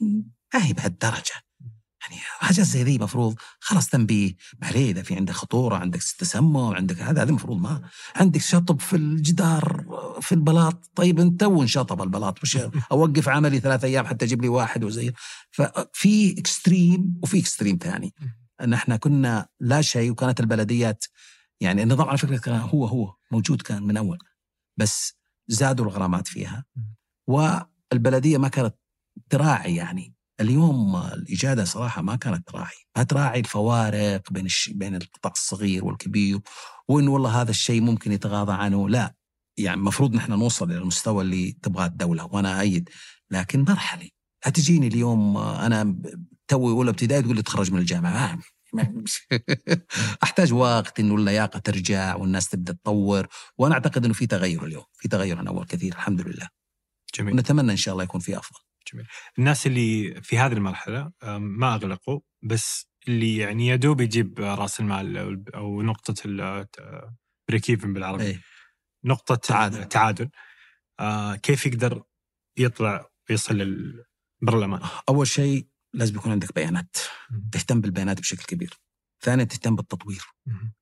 يعني ما هي بهالدرجة. يعني حاجات زي ذي مفروض خلاص تنبيه عليه إذا في عندك خطورة عندك تسمم عندك هذا هذا المفروض ما. عندك شطب في الجدار في البلاط. طيب أنت تو انشطب البلاط. مش أوقف عملي ثلاث أيام حتى أجيب لي واحد وزي. ففي extreme وفي extreme ثاني. ان إحنا كنا لا شيء وكانت البلديات يعني النظام على فكرة كان هو هو موجود كان من أول. بس زادوا الغرامات فيها. والبلدية ما كانت تراعي يعني. اليوم الإجادة صراحة ما كانت تراعي، ما تراعي الفوارق بين الش... بين القطاع الصغير والكبير وإن والله هذا الشيء ممكن يتغاضى عنه، لا. يعني المفروض نحن نوصل إلى المستوى اللي تبغاه الدولة وأنا ايد لكن مرحلي لا تجيني اليوم أنا توي اولى ابتدائي تقول لي تخرج من الجامعة. أحتاج وقت إنه اللياقة ترجع والناس تبدأ تطور وأنا أعتقد إنه في تغير اليوم في تغير عن أول كثير الحمد لله. جميل. ونتمنى إن شاء الله يكون في أفضل. الناس اللي في هذه المرحلة ما أغلقوا بس اللي يعني يا دوب يجيب رأس المال أو نقطة break even بالعربي. إيه. نقطة تعادل. تعادل. آه كيف يقدر يطلع ويصل لل- بر الامان أول شيء لازم يكون عندك بيانات. تهتم بالبيانات بشكل كبير. ثانيا تهتم بالتطوير.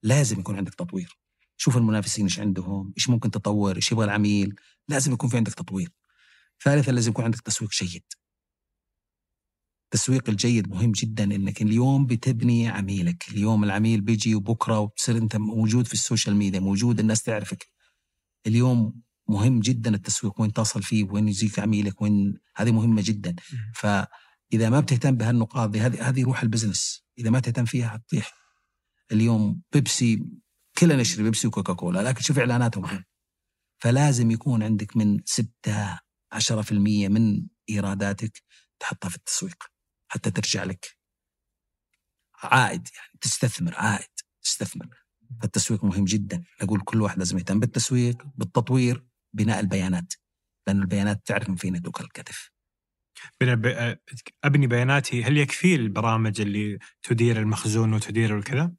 لازم يكون عندك تطوير. شوف المنافسين إيش عندهم إيش ممكن تطور إيش يبغى العميل. لازم يكون في عندك تطوير. ثالثا لازم يكون عندك تسويق جيد. التسويق الجيد مهم جدا إنك اليوم بتبني عميلك. اليوم العميل بيجي وبكرة وتصير أنت موجود في ال social media موجود الناس تعرفك. اليوم مهم جدا التسويق وين تصل فيه وين يجيك عميلك وين هذه مهمة جدا. فاذا ما بتهتم بهالنقاط هذه هذه روح ال business. إذا ما تهتم فيها حتطيح اليوم بيبسي كلنا نشتري بيبسي وكوكاكولا لكن شوف إعلاناتهم فلازم يكون عندك من ستة 10% من إيراداتك تحطها في التسويق حتى ترجع لك. عائد يعني تستثمر عائد تستثمر. فالتسويق مهم جدا. نقول كل واحد لازم يهتم بالتسويق بالتطوير بناء البيانات. لأن البيانات تعرف من فين تؤكل الكتف. أبني بياناتي هل يكفي البرامج اللي تدير المخزون وتدير الكذا؟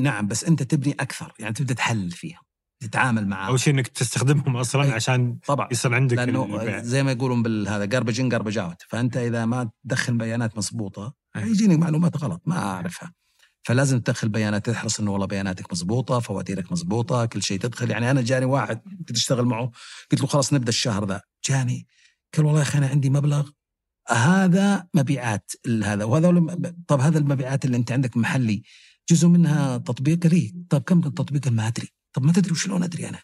نعم بس أنت تبني أكثر يعني تبدأ تحلل فيها تتعامل معها أول شيء إنك تستخدمهم أصلا أي. عشان طبعا يصير عندك لأنه البيع. زي ما يقولون بالهذا garbage in garbage out فأنت إذا ما تدخل بيانات مضبوطة يجيني معلومات غلط ما أعرفها فلازم تدخل بيانات تحرص إنه والله بياناتك مضبوطة فواتيرك مضبوطة كل شيء تدخل يعني أنا جاني واحد كنت أشتغل معه قلت له خلاص نبدأ الشهر ذا جاني قال والله يا أخي أنا عندي مبلغ هذا مبيعات هذا وهذا طب هذا المبيعات اللي انت عندك محلي جزء منها تطبيق لي. طب كم التطبيق ما أدري. طب ما تدري وشلون أدري أنا؟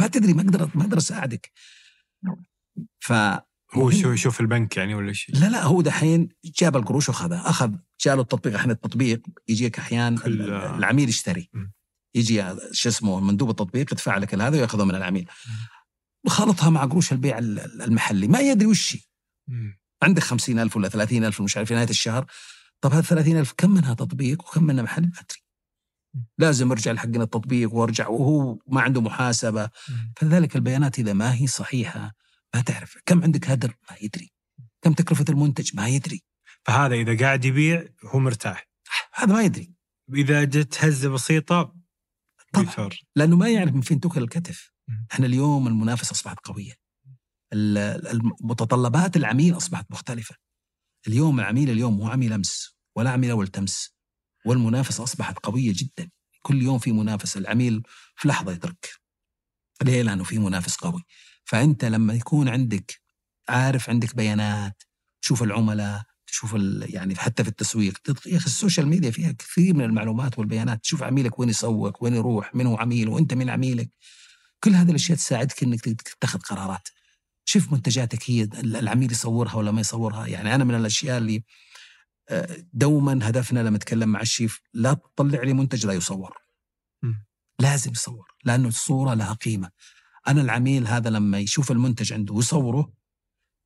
ما تدري ما أقدر ما أقدر أساعدك. ف هو شو يشوف البنك يعني ولا شيء؟ لا لا هو دحين جاب القروش واخذها أخذ جاله التطبيق. أحيانا التطبيق يجيك أحيان العميل يشتري. يجي شو اسمه مندوب التطبيق يدفع لك هذا ويأخذه من العميل. خلطها مع قروش البيع المحلي. ما يدري وش عندك خمسين ألف ولا ثلاثين ألف مش عارف في نهاية الشهر. طب هذا ثلاثين ألف كم منها تطبيق وكم منها محلي ما أدري. لازم أرجع لحقنا التطبيق وأرجع وهو ما عنده محاسبة. فلذلك البيانات إذا ما هي صحيحة ما تعرف. كم عندك هدر؟ ما يدري. كم تكلفة المنتج؟ ما يدري. فهذا إذا قاعد يبيع هو مرتاح. هذا ما يدري. إذا جت هزة بسيطة طبعا. لأنه ما يعرف من فين تؤكل الكتف. إحنا اليوم المنافسة أصبحت قوية. المتطلبات العميل أصبحت مختلفة. اليوم العميل اليوم مو عميل أمس ولا عميل أول تمس والمنافسة أصبحت قوية جدا. كل يوم في منافسة العميل في لحظة يترك. ليه؟ لأنه في منافس قوي. فأنت لما يكون عندك عارف عندك بيانات تشوف العملاء تشوف يعني حتى في التسويق يا أخي ال social media فيها كثير من المعلومات والبيانات. تشوف عميلك وين يسوق وين يروح من هو عميل وأنت من عميلك. كل هذه الأشياء تساعدك إنك تتخذ قرارات. شوف منتجاتك هي العميل يصورها ولا ما يصورها. يعني أنا من الأشياء اللي آه، دوما هدفنا لما أتكلم مع الشيف لا تطلع لي منتج لا يصور. م. لازم يصور لأنه الصورة لها قيمة. أنا العميل هذا لما يشوف المنتج عنده ويصوره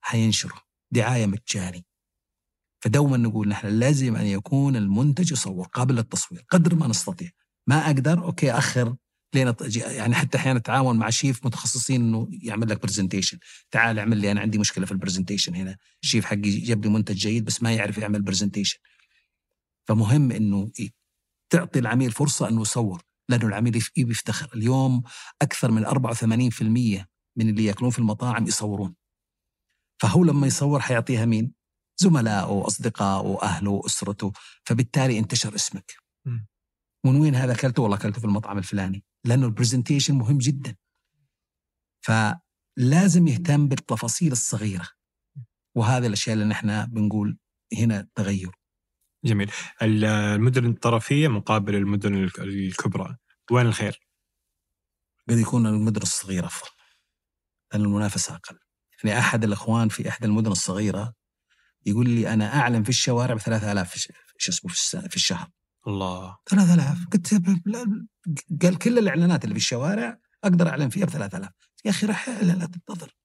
حينشره. دعاية مجاني فدوما نقول نحن لازم أن يكون المنتج يصور قابل للتصوير قدر ما نستطيع. ما أقدر okay أخر لين يعني حتى أحيانا أتعاون مع شيف متخصصين إنه يعمل لك presentation تعال اعمل لي أنا عندي مشكلة في ال presentation هنا. الشيف حقي جاب لي منتج جيد بس ما يعرف يعمل presentation فمهم إنه تعطي العميل فرصة إنه يصور لأنه العميل يفتخر. اليوم أكثر من 84% من اللي يأكلون في المطاعم يصورون. فهو لما يصور حيعطيها مين؟ زملائه أصدقائه أهله أسرته. فبالتالي انتشر اسمك. من وين هذا أكلته؟ والله أكلته في المطعم الفلاني. لأنه ال presentation مهم جدا. فلازم يهتم بالتفاصيل الصغيرة. وهذه الأشياء اللي نحن بنقول هنا تغير. جميل. المدن الطرفية مقابل المدن الكبرى. وين الخير؟ قد يكون المدن الصغيرة أفضل. لأن المنافسة أقل. يعني أحد الأخوان في إحدى المدن الصغيرة يقول لي أنا أعلم في الشوارع ب 3000 شو اسمه في الشهر. الله. 3000 قلت قال كل الإعلانات اللي في الشوارع أقدر أعلن فيها ب 3000 يا أخي راح لا تنتظر.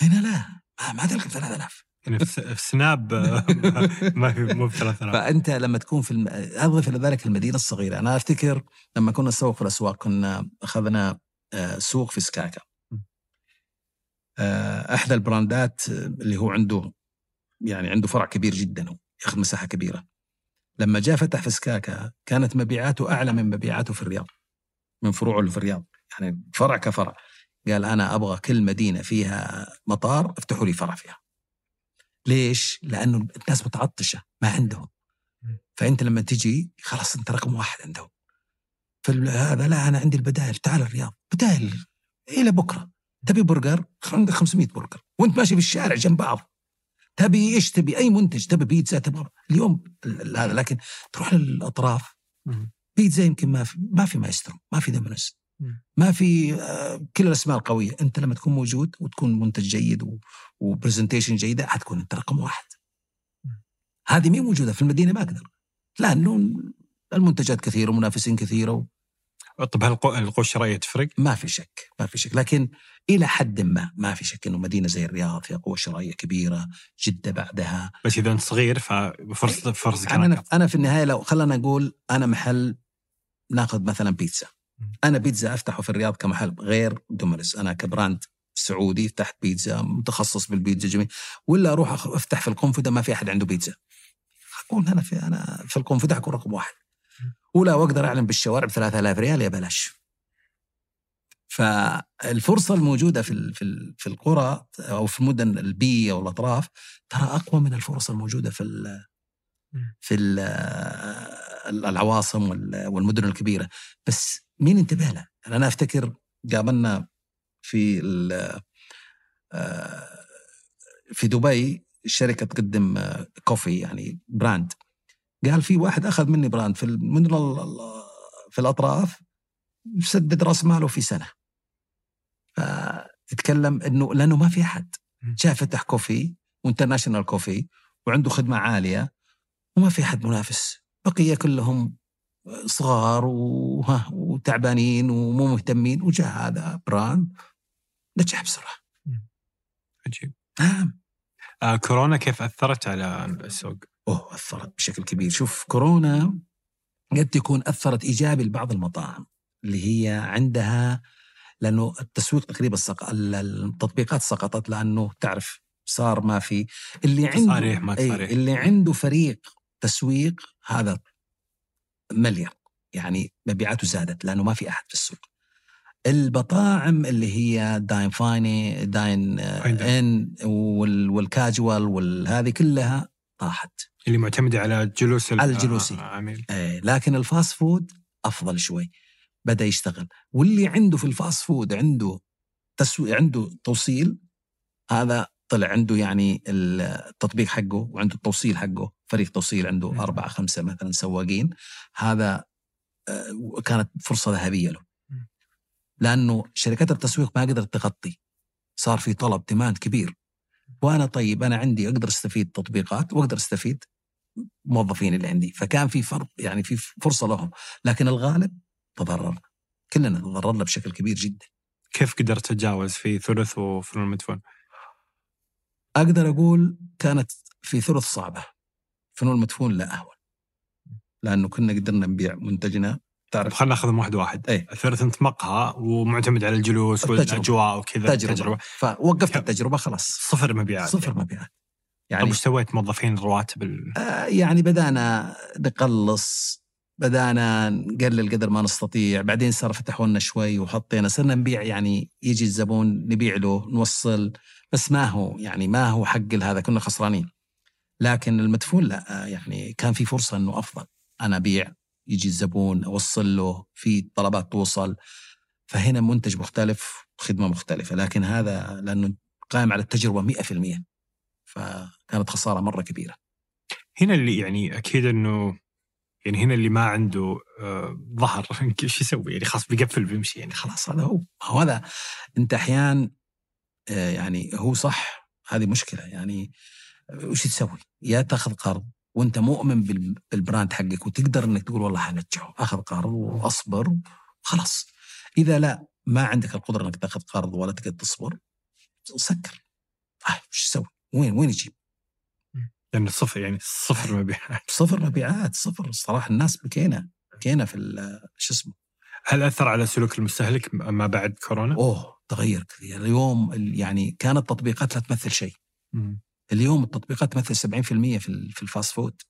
هنا لا ما تلقى ب 3000 يعني في سناب ما في مو ب 3000 فأنت لما تكون في الم... أضف إلى ذلك المدينة الصغيرة. أنا أفتكر لما كنا نسوق في الأسواق كنا أخذنا آه، سوق في سكاكا. آه، إحدى البراندات اللي هو عنده يعني عنده فرع كبير جدا ياخذ مساحة كبيرة. لما جاء فتح في سكاكا كانت مبيعاته أعلى من مبيعاته في الرياض من فروعه اللي في الرياض. يعني فرع كفرع. قال أنا أبغى كل مدينة فيها مطار افتحوا لي فرع فيها. ليش؟ لأنه الناس متعطشة ما عندهم. فأنت لما تجي خلاص أنت رقم واحد عندهم. فهذا لا أنا عندي البدائل. تعال الرياض. بدائل. إلى بكرة. تبي برجر؟ عندك 500 برجر. وأنت ماشي في الشارع جنب بعض. تبي إيش تبي؟ أي منتج تبي؟ بيتزا تبغى. اليوم هذا لكن تروح للأطراف. بيتزا يمكن ما في ما في مايسترو ما في دومينوس ما في آه، كل الأسماء القوية. أنت لما تكون موجود وتكون منتج جيد و presentation جيدة حتكون أنت رقم واحد. هذه مين موجودة في المدينة ما أقدر. لأنه المنتجات كثيرة ومنافسين كثيرة طب هل الشرائية تفرق؟ ما في شك ما في شك. لكن إلى حد ما ما في شك إنه مدينة زي الرياض فيها قوه شرائيه كبيرة جده بعدها. بس إذا أنت صغير ففرصة فرصة أنا أنا في النهاية لو خلينا نقول أنا محل ناخذ مثلا بيتزا. أنا بيتزا أفتحه في الرياض كمحل غير دومينوز أنا ك brand سعودي فتحت بيتزا متخصص بالبيتزا جميل. ولا أروح أفتح في القنفذه ما في أحد عنده بيتزا. أقول أنا في أنا في القنفذه اكون رقم واحد. ولا وأقدر أعلن بالشوارع ب 3000 ريال يا بلاش. فالفرصة الموجودة في في في القرى أو في المدن النائية والأطراف ترى أقوى من الفرص الموجودة في ال في ال العواصم وال- والمدن الكبيرة. بس مين انتبه له؟ يعني أنا أفتكر قابلنا في آه، في دبي شركة تقدم آه، coffee يعني brand قال في واحد أخذ مني brand في ال- في الأطراف سدد رأس ماله في سنة. فتتكلم إنه لأنه ما في أحد. جاء فتح coffee و international coffee وعنده خدمة عالية وما في أحد منافس. بقيه كلهم صغار وها وتعبانين ومو مهتمين وجاء هذا brand نجح بسرعة. عجيب. نعم. آه كورونا كيف أثرت على السوق؟ أوه أثرت بشكل كبير. شوف كورونا قد تكون أثرت إيجابي لبعض المطاعم اللي هي عندها لأنه التسويق تقريبا سق... ال- التطبيقات سقطت لأنه تعرف صار ما في. اللي عنده تصاريح ما تصاريح. اللي عنده فريق تسويق هذا مليار يعني مبيعاته زادت لأنه ما في أحد في السوق. البطاعم اللي هي داين فايني داين. إن وال- والكاجوال والهذه كلها طاحت. اللي معتمده على جلوس على الجلوسي. آه، عميل إيه، لكن ال fast food أفضل شوي بدأ يشتغل. واللي عنده في ال fast food عنده تسوي عنده توصيل هذا طلع عنده يعني التطبيق حقه وعنده التوصيل حقه. فريق توصيل عنده مم. أربعة خمسة مثلا سواقين. هذا آه، كانت فرصة ذهبية له. لأنه شركات التسويق ما قدرت تغطي. صار في طلب ديماند كبير. وأنا طيب أنا عندي أقدر أستفيد تطبيقات وأقدر أستفيد موظفين اللي عندي فكان في فرق يعني في فرصة لهم. لكن الغالب تضرر. كلنا تضررنا بشكل كبير جدا. كيف قدرت تتجاوز في ثلث وفنون مدفون؟ أقدر أقول كانت في ثلث صعبة. فنون المدفون لا أهون. لأنه كنا قدرنا نبيع منتجنا. طيب تعرف خلينا نأخذ من واحد واحد. إيه. الثلث أنت مقهى ومعتمد على الجلوس التجربة. والأجواء وكذا. تجربه فوقفت التجربة خلاص. صفر مبيعات. صفر مبيعات. طيب يعني وش سويت موظفين الرواتب ال... آه يعني بدأنا نقلص بدأنا نقلل قدر ما نستطيع. بعدين صار فتحوا لنا شوي وحطينا صرنا نبيع يعني يجي الزبون نبيع له نوصل بس ما هو يعني ما هو حق هذا كنا خسرانين. لكن المدفون لا آه، يعني كان في فرصة إنه أفضل. أنا أبيع يجي الزبون أوصل له في طلبات توصل. فهنا منتج مختلف وخدمه مختلفة. لكن هذا لأنه قائم على التجربة 100% فكانت خسارة مرة كبيرة. هنا اللي يعني أكيد إنه يعني هنا اللي ما عنده آه ظهر. إيش يسوي؟ يعني خلاص بيقفل بيمشي. يعني خلاص هذا هو. هذا. أنت أحيان آه، يعني هو صح. هذه مشكلة. يعني وش تسوي؟ يا تأخذ قرض وأنت مؤمن بال- بالبراند حقك وتقدر إنك تقول والله حنجحه أخذ قرض وأصبر وخلاص. إذا لا ما عندك القدرة إنك تأخذ قرض ولا تقدر تصبر سكر. آه وش تسوي؟ وين وين يجيب؟ لأنه صفر يعني صفر مبيعات. صفر مبيعات صفر. صراحة الناس بكينا بكينا في شو اسمه؟ هل أثر على سلوك المستهلك ما بعد كورونا؟ أوه تغير كثير. اليوم ال- يعني كانت التطبيقات لا تمثل شيء. مم. اليوم التطبيقات تمثل 70% في في ال fast food.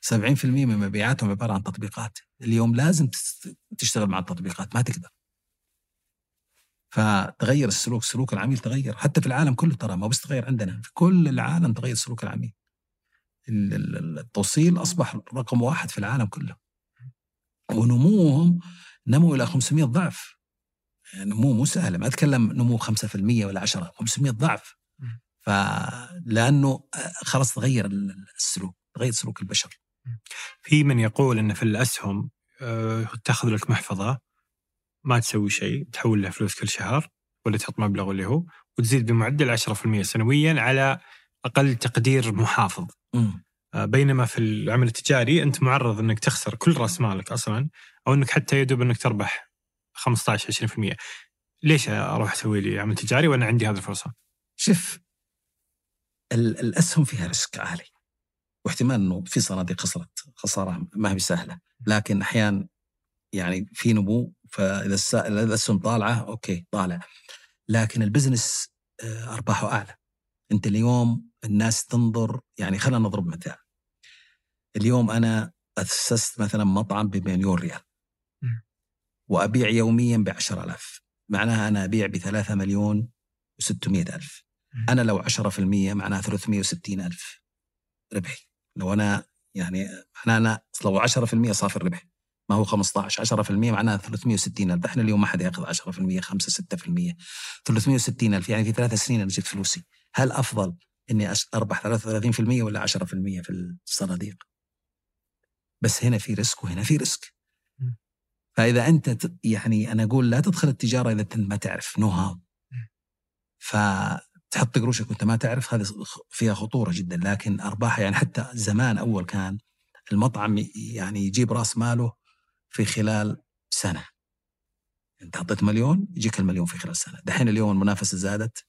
70% من مبيعاتهم عبارة عن تطبيقات. اليوم لازم تشتغل مع التطبيقات ما تقدر. فتغير السلوك سلوك العميل تغير. حتى في العالم كله ترى ما بس تغير عندنا في كل العالم تغير سلوك العميل. ال- ال- التوصيل أصبح رقم واحد في العالم كله. ونموهم نمو إلى 500 ضعف. يعني نمو مو سهل ما أتكلم نمو 5% ولا 10 500 ضعف. مم. فلانه خلاص تغير ال- السلوك تغير سلوك البشر. في من يقول إن في الأسهم آه، تأخذ لك محفظة. ما تسوي شيء تحول لها فلوس كل شهر ولا تحط مبلغ اللي هو وتزيد بمعدل 10% سنويا على أقل تقدير محافظ مم. آه، بينما في العمل التجاري أنت معرض إنك تخسر كل رأس مالك أصلا أو إنك حتى يدوب إنك تربح 15 20% ليش أروح أسوي لي عمل تجاري وأنا عندي هذه الفرصة؟ شوف ال- الأسهم فيها risk عالي واحتمال إنه في صناديق خسرت خسارة ما هي سهله لكن أحيانا يعني في نمو فإذا الأسهم طالعة okay طالع. لكن ال business آه، أرباحه أعلى. أنت اليوم الناس تنظر يعني خلينا نضرب مثال. اليوم أنا أسست مثلا مطعم بمليون ريال. وأبيع يوميا ب 10000 معناها أنا أبيع ب 3 مليون و600 الف. أنا لو 10% معناها 360 ألف ربحي. لو أنا يعني أنا لو 10% صافي الربح. ما هو 15 10% معناها 360 ألف. إحنا اليوم ما حد يأخذ 10% 5 6% 360 ألف يعني في ثلاث سنين أنا جبت فلوسي. هل أفضل إني أش- أربح 33% ولا 10% في الصناديق؟ بس هنا في risk وهنا في risk. مم. فإذا أنت ت- يعني أنا أقول لا تدخل التجارة إذا أنت ما تعرف know how. فتحط قروشك وأنت ما تعرف هذه فيها خطورة جدا. لكن أرباحها يعني حتى زمان أول كان المطعم يعني يجيب رأس ماله في خلال سنة. انت حطيت مليون يجيك المليون في خلال سنة. دحين اليوم المنافسة زادت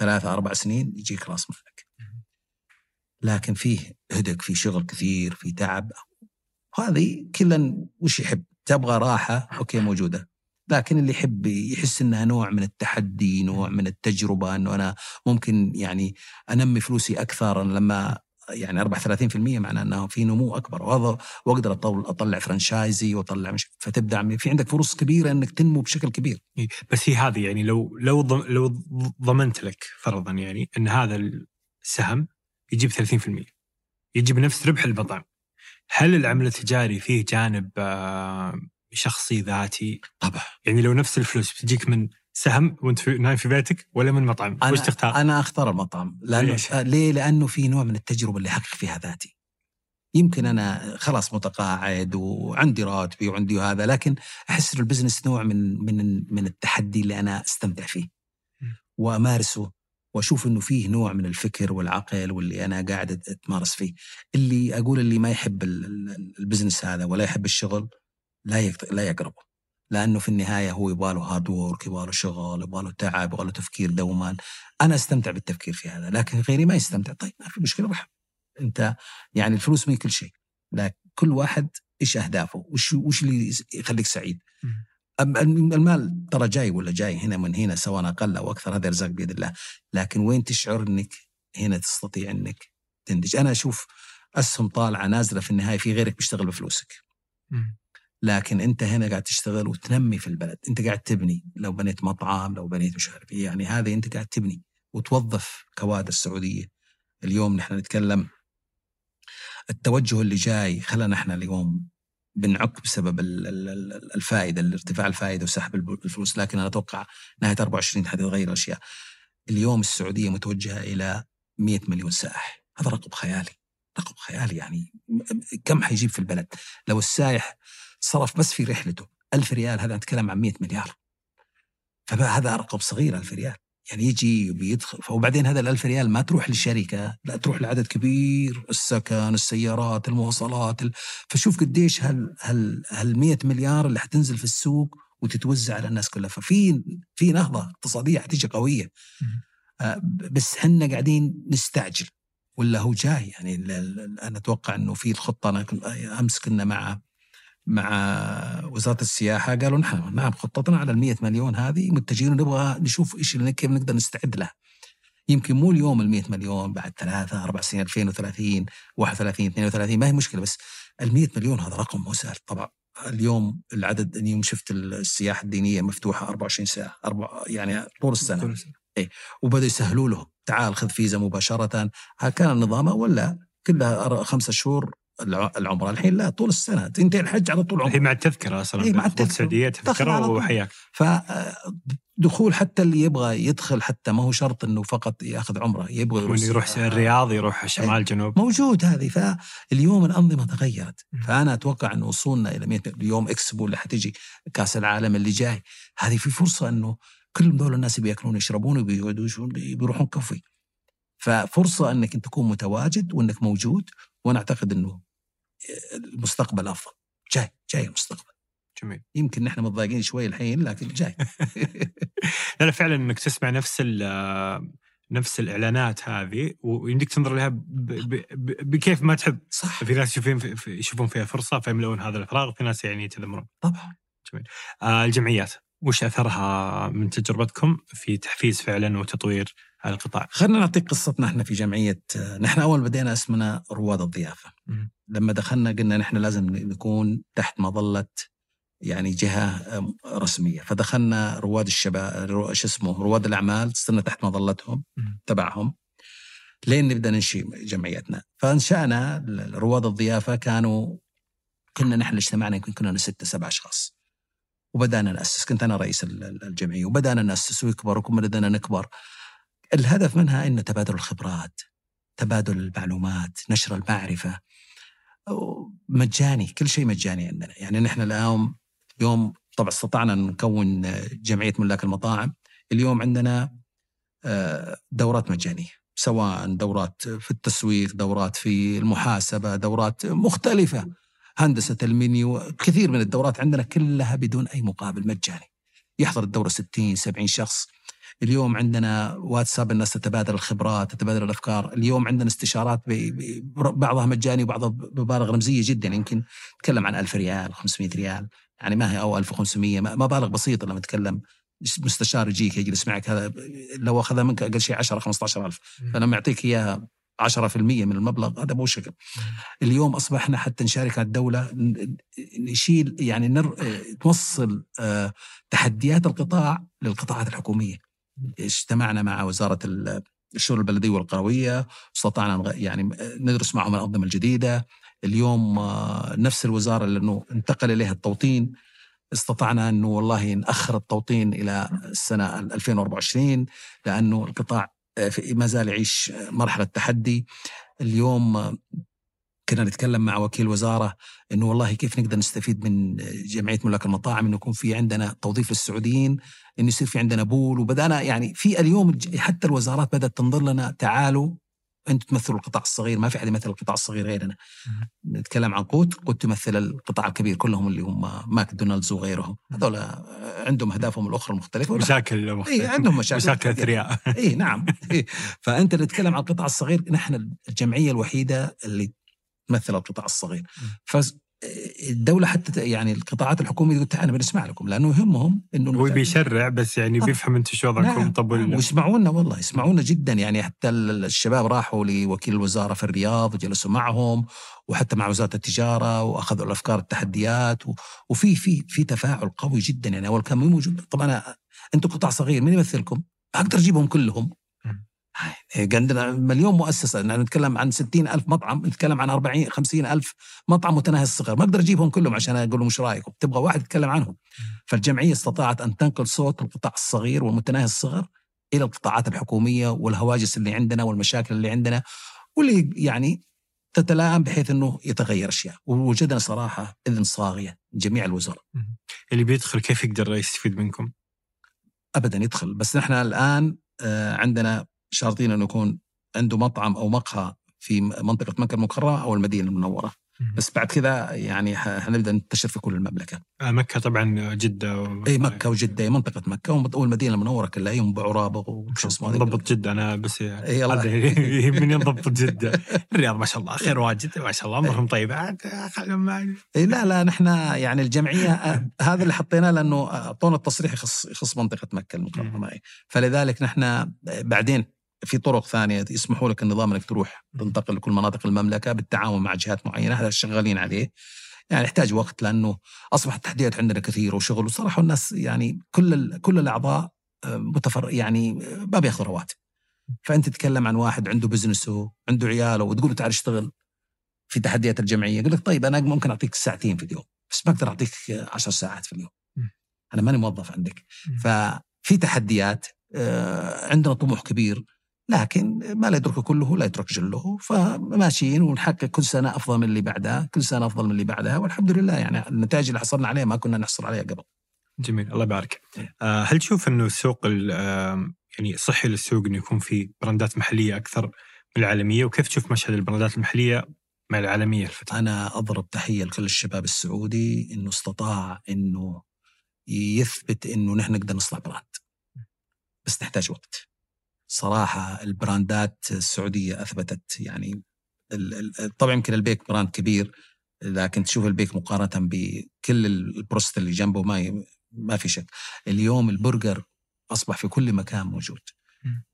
ثلاثة أربع سنين يجيك رأس مالك. لكن فيه هدك في شغل كثير في تعب. هذه كلا وش يحب؟ تبغى راحة أوكي موجودة. لكن اللي يحب يحس إنها نوع من التحدي نوع من التجربة إنه أنا ممكن يعني أنمي فلوسي أكثر لما يعني اربح 30% معناه إنه في نمو أكبر. وهذا وأقدر أطلع فرانشايزي وأطلع مش فتبدأ في عندك فرص كبيرة إنك تنمو بشكل كبير. بس هي هذه يعني لو لو لو ضمنت لك فرضا يعني إن هذا السهم يجيب 30% يجيب نفس ربح المطعم هل العمل التجاري فيه جانب آه، شخصي ذاتي؟ طبعا. يعني لو نفس الفلوس بتجيك من سهم وانت في نايم في بيتك ولا من مطعم أنا وش تختار؟ أنا أختار المطعم لأنه ليش؟ آه، ليه؟ لأنه في نوع من التجربة اللي أحقق فيها ذاتي يمكن أنا خلاص متقاعد وعندي راتبي وعندي هذا لكن أحس إنه ال business نوع من من من التحدي اللي أنا أستمتع فيه. وأمارسه وأشوف إنه فيه نوع من الفكر والعقل واللي أنا قاعد أتمارس فيه اللي أقول اللي ما يحب ال- ال- ال business هذا ولا يحب الشغل لا لا يقربه لأنه في النهاية هو يبغى له hard work يبغى له شغل يبغى له تعب يبغى له تفكير دوما. أنا أستمتع بالتفكير في هذا لكن غيري ما يستمتع. طيب ما في مشكلة روح. أنت يعني الفلوس ما هي كل شيء لكن كل واحد إيش أهدافه؟ وش وش اللي يخليك سعيد؟ المال ترى جاي ولا جاي هنا من هنا سواء أقل أو أكثر هذا ارزاق بيد الله. لكن وين تشعر إنك هنا تستطيع إنك تنتج؟ أنا أشوف أسهم طالعة نازلة في النهاية في غيرك بيشتغل بفلوسك. لكن انت هنا قاعد تشتغل وتنمي في البلد. انت قاعد تبني. لو بنيت مطعم لو بنيت مش عارف إيه، يعني هذه انت قاعد تبني وتوظف كوادر سعودية. اليوم نحن نتكلم التوجه اللي جاي خلنا إحنا اليوم بنعك بسبب ال- ال- ال- الفائدة الارتفاع الفائدة وسحب الفلوس. لكن أنا أتوقع نهاية 24 حتتغير الاشياء اليوم السعودية متوجهة إلى 100 مليون سائح. هذا رقم خيالي. رقم خيالي يعني. كم حيجيب في البلد؟ لو السائح صرف بس في رحلته. ألف ريال هذا نتكلم عن 100 مليار. فهذا رقم صغير ألف ريال. يعني يجي وبيدخل وبعدين هذا الألف ريال ما تروح للشركة لا تروح لعدد كبير السكن السيارات المواصلات ال... فشوف قديش هال هال هال 100 مليار اللي حتنزل في السوق وتتوزع على الناس كلها. ففي في نهضة اقتصادية حتيجي قوية. آه، بس إحنا قاعدين نستعجل. ولا هو جاي؟ يعني أنا أتوقع إنه في الخطة أنا أمس كنا مع مع وزارة السياحة قالوا نحن نعم خطتنا على ال 100 مليون هذه متجهين نبغى نشوف إيش كيف نقدر نستعد لها. يمكن مو اليوم ال 100 مليون بعد ثلاثة أربع سنين 2030 31 32 ما هي مشكلة بس ال 100 مليون هذا رقم مو سهل طبعا اليوم العدد اليوم شفت السياحة الدينية مفتوحة 24 ساعة أربع يعني طول السنة كل سنة. وبدأوا يسهلوا له تعال خذ فيزا مباشرة هل كان النظام ولا كلها خمسة شهور الع- العمرة الحين لا طول السنة. تنتهي الحج على طول هي عمرة مع التذكرة أصلا إيه، مع على تذكرة طول. وحياك. فدخول حتى اللي يبغى يدخل حتى ما هو شرط إنه فقط يأخذ عمرة يبغى يروح, يروح الرياض يروح شمال جنوب. موجود هذه. فاليوم الأنظمة تغيرت. فأنا أتوقع انه وصولنا إلى 100 اليوم اكسبو اللي حتجي كأس العالم اللي جاي. هذه في فرصة إنه كل دول الناس بياكلون يشون- بيروحون كوفي ففرصة إنك أنت تكون متواجد وإنك موجود وأنا أعتقد إنه المستقبل أفضل. جاي جاي المستقبل. جميل. يمكن نحن متضايقين شوي الحين لكن جاي. لا لا فعلا إنك تسمع نفس نفس الإعلانات هذه ويمديك تنظر لها بكيف ما تحب. صح. في ناس يشوفون يشوفون فيها فرصة فيملؤون هذا الفراغ في ناس يعني يتذمرون طبعا. آه الجمعيات وش أثرها من تجربتكم في تحفيز فعلا وتطوير هذا القطاع؟ خلينا نعطيك قصتنا إحنا في جمعية نحن أول بدينا اسمنا رواد الضيافة. مم. لما دخلنا قلنا نحن لازم نكون تحت مظلة يعني جهة رسمية. فدخلنا رواد الشباب رو- شو اسمه رواد الأعمال صرنا تحت مظلتهم. تبعهم لين نبدأ ننشئ جمعيتنا. فانشأنا رواد الضيافة كانوا كنا نحن اجتمعنا يمكن كنا ستة سبع أشخاص. وبدأنا نأسس. كنت أنا رئيس ال- ال- الجمعية. وبدأنا نأسس ويكبر وكنا بدأنا نكبر. الهدف منها إنه تبادل الخبرات تبادل المعلومات نشر المعرفة. مجاني كل شيء مجاني عندنا. يعني نحن اليوم يوم طبعا استطعنا نكون جمعية ملاك المطاعم. اليوم عندنا آه، دورات مجانية. سواء دورات في التسويق دورات في المحاسبة دورات مختلفة. هندسة المنيو كثير من الدورات عندنا كلها بدون أي مقابل مجاني. يحضر الدورة 60 70 شخص. اليوم عندنا واتساب الناس تتبادل الخبرات تتبادل الأفكار. اليوم عندنا استشارات بعضها مجاني وبعضها بمبالغ رمزية جدا. يمكن نتكلم عن 1000 ريال 500 ريال. يعني ما هي أو 1500 ما- مبالغ بسيطه لما نتكلم. مستشار يجيك يجلس معك هذا لو أخذها منك أقل شيء 10 15000 فلما يعطيك إياها 10% من المبلغ هذا مو شكل. اليوم أصبحنا حتى نشارك على الدولة نشيل يعني نر... توصل آه، تحديات القطاع للقطاعات الحكومية. اجتمعنا مع وزارة ال- الشؤون البلدية والقروية استطعنا يعني ندرس معهم الأنظمة الجديدة. اليوم آه، نفس الوزارة اللي انتقل إليها التوطين استطعنا أنه والله نأخر التوطين إلى السنة 2024 لأنه القطاع آه، ما زال يعيش آه، مرحلة تحدي. اليوم كنا نتكلم مع وكيل وزارة إنه والله كيف نقدر نستفيد من جمعية ملاك المطاعم إنه يكون في عندنا توظيف للسعوديين إنه يصير في عندنا بول وبدأنا يعني في اليوم حتى الوزارات بدأت تنظر لنا تعالوا أنتم تمثلوا القطاع الصغير ما في أحد يمثل القطاع الصغير غيرنا. نتكلم عن قوت قوت تمثل القطاع الكبير كلهم اللي هم ماكدونالدز وغيرهم. هذول عندهم أهدافهم الأخرى المختلفه مشاكل اي مختلفة. عندهم مشاكل مشاكل أثرياء. اي نعم. إيه. فأنت تتكلم عن القطاع الصغير نحن الجمعية الوحيدة اللي تمثل القطاع الصغير فالدوله حتى يعني القطاعات الحكومية تقول تعالوا بنسمع لكم لأنه يهمهم إنه هو بيشرع بس يعني آه. بيفهم أنتم شو وضعكم نعم. طب نعم. ويسمعونا والله يسمعونا جدا يعني حتى ال- الشباب راحوا لوكيل الوزارة في الرياض وجلسوا معهم وحتى مع وزارة التجارة وأخذوا الأفكار التحديات و- وفي في في تفاعل قوي جدا يعني أول كان مو موجود طبعا أنا- أنتم قطاع صغير مين يمثلكم؟ أقدر أجيبهم كلهم عندنا مليون مؤسسة. يعني نتكلم عن 60 ألف مطعم نتكلم عن 40 50 ألف مطعم متناهي الصغر ما أقدر أجيبهم كلهم عشان أقول لهم إيش رأيكم. تبغى واحد يتكلم عنهم. فالجمعية استطاعت أن تنقل صوت القطاع الصغير والمتناهي الصغر إلى القطاعات الحكومية والهواجس اللي عندنا والمشاكل اللي عندنا واللي يعني تتلائم بحيث إنه يتغير أشياء. ووجدنا صراحة إذن صاغية من جميع الوزراء. اللي بيدخل كيف يقدر يستفيد منكم؟ ابدا يدخل. بس نحن الآن آه، عندنا شارطين انه يكون عنده مطعم أو مقهى في منطقة مكة المكرمه أو المدينة المنورة. بس بعد كذا يعني حنبدأ ننتشر في كل المملكة. آه، مكة طبعا جدة و... إي مكة وجدة منطقة مكة والمدينة المنورة كلها ينبع ورابغ وشو اسمه ضبط جدة أنا بس يهمني نضبط جدة. الرياض ما شاء الله خير واجد ما شاء الله امرهم طيب خلهم معي. إيه لا لا نحن يعني الجمعية آه، هذا اللي حطيناه لأنه أعطونا التصريح يخص يخص منطقة مكة المكرمة. فلذلك نحن بعدين في طرق ثانية يسمحوا لك النظام إنك تروح تنتقل لكل مناطق المملكة بالتعاون مع جهات معينة هذا شغالين عليه. يعني يحتاج وقت لأنه أصبحت التحديات عندنا كثيره وشغل وصراحة الناس يعني كل كل الأعضاء آه، متفر يعني آه، ما بياخذوا رواتب. فأنت تتكلم عن واحد عنده بزنسه عنده عياله وتقول له تعال اشتغل في تحديات الجمعية يقول لك طيب أنا ممكن أعطيك ساعتين في اليوم بس ما أقدر أعطيك عشر ساعات في اليوم. أنا ماني موظف عندك. ففي تحديات آه، عندنا طموح كبير. لكن ما لا يدرك كله لا يترك جله. فماشيين ونحقق كل سنة أفضل من اللي بعدها كل سنة أفضل من اللي بعدها والحمد لله يعني النتائج اللي حصلنا عليها ما كنا نحصل عليها قبل. جميل الله يبارك. آه، هل تشوف إنه السوق ال- يعني صحي للسوق إنه يكون في براندات محلية أكثر من العالمية؟ وكيف تشوف مشهد البراندات المحلية مع العالمية الفترة؟ أنا أضرب تحية لكل الشباب السعودي إنه استطاع إنه يثبت إنه نحن نقدر نصنع brand. بس نحتاج وقت. صراحة البراندات السعودية أثبتت يعني طبعا يمكن البيك brand كبير لكن تشوف البيك مقارنة بكل البروست اللي جنبه ما ما في شك اليوم البرجر أصبح في كل مكان موجود.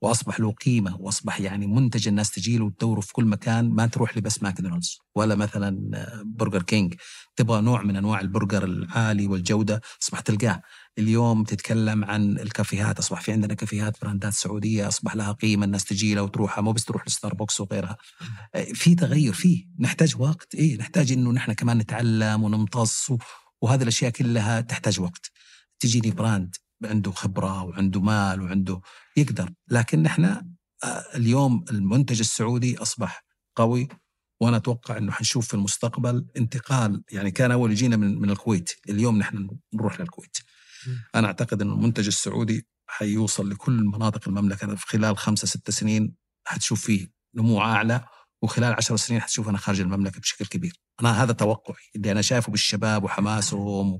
وأصبح له قيمة وأصبح يعني منتج الناس تجي له وتدوره في كل مكان ما تروح لي بس ماكدونالدز ولا مثلا آه، برجر كينج. تبغى نوع من أنواع البرجر العالي والجودة أصبح تلقاه. اليوم تتكلم عن الكافيهات أصبح في عندنا كافيهات براندات سعودية أصبح لها قيمة الناس تجي لها وتروحها مو بس تروح لستاربكس وغيرها. آه، في تغير فيه نحتاج وقت إيه نحتاج إنه نحن كمان نتعلم ونمتص وهذه الأشياء كلها تحتاج وقت. تجيني براند عنده خبرة وعنده مال وعنده يقدر. لكن نحن آه، اليوم المنتج السعودي أصبح قوي وأنا أتوقع إنه حنشوف في المستقبل انتقال يعني كان أول يجينا من من الكويت. اليوم نحن نروح للكويت. أنا أعتقد إنه المنتج السعودي حيوصل لكل مناطق المملكة. في خلال خمسة ست سنين حتشوف فيه نمو أعلى وخلال عشر سنين حتشوف أنا خارج المملكة بشكل كبير. أنا هذا توقعي. اللي أنا شايفه بالشباب وحماسهم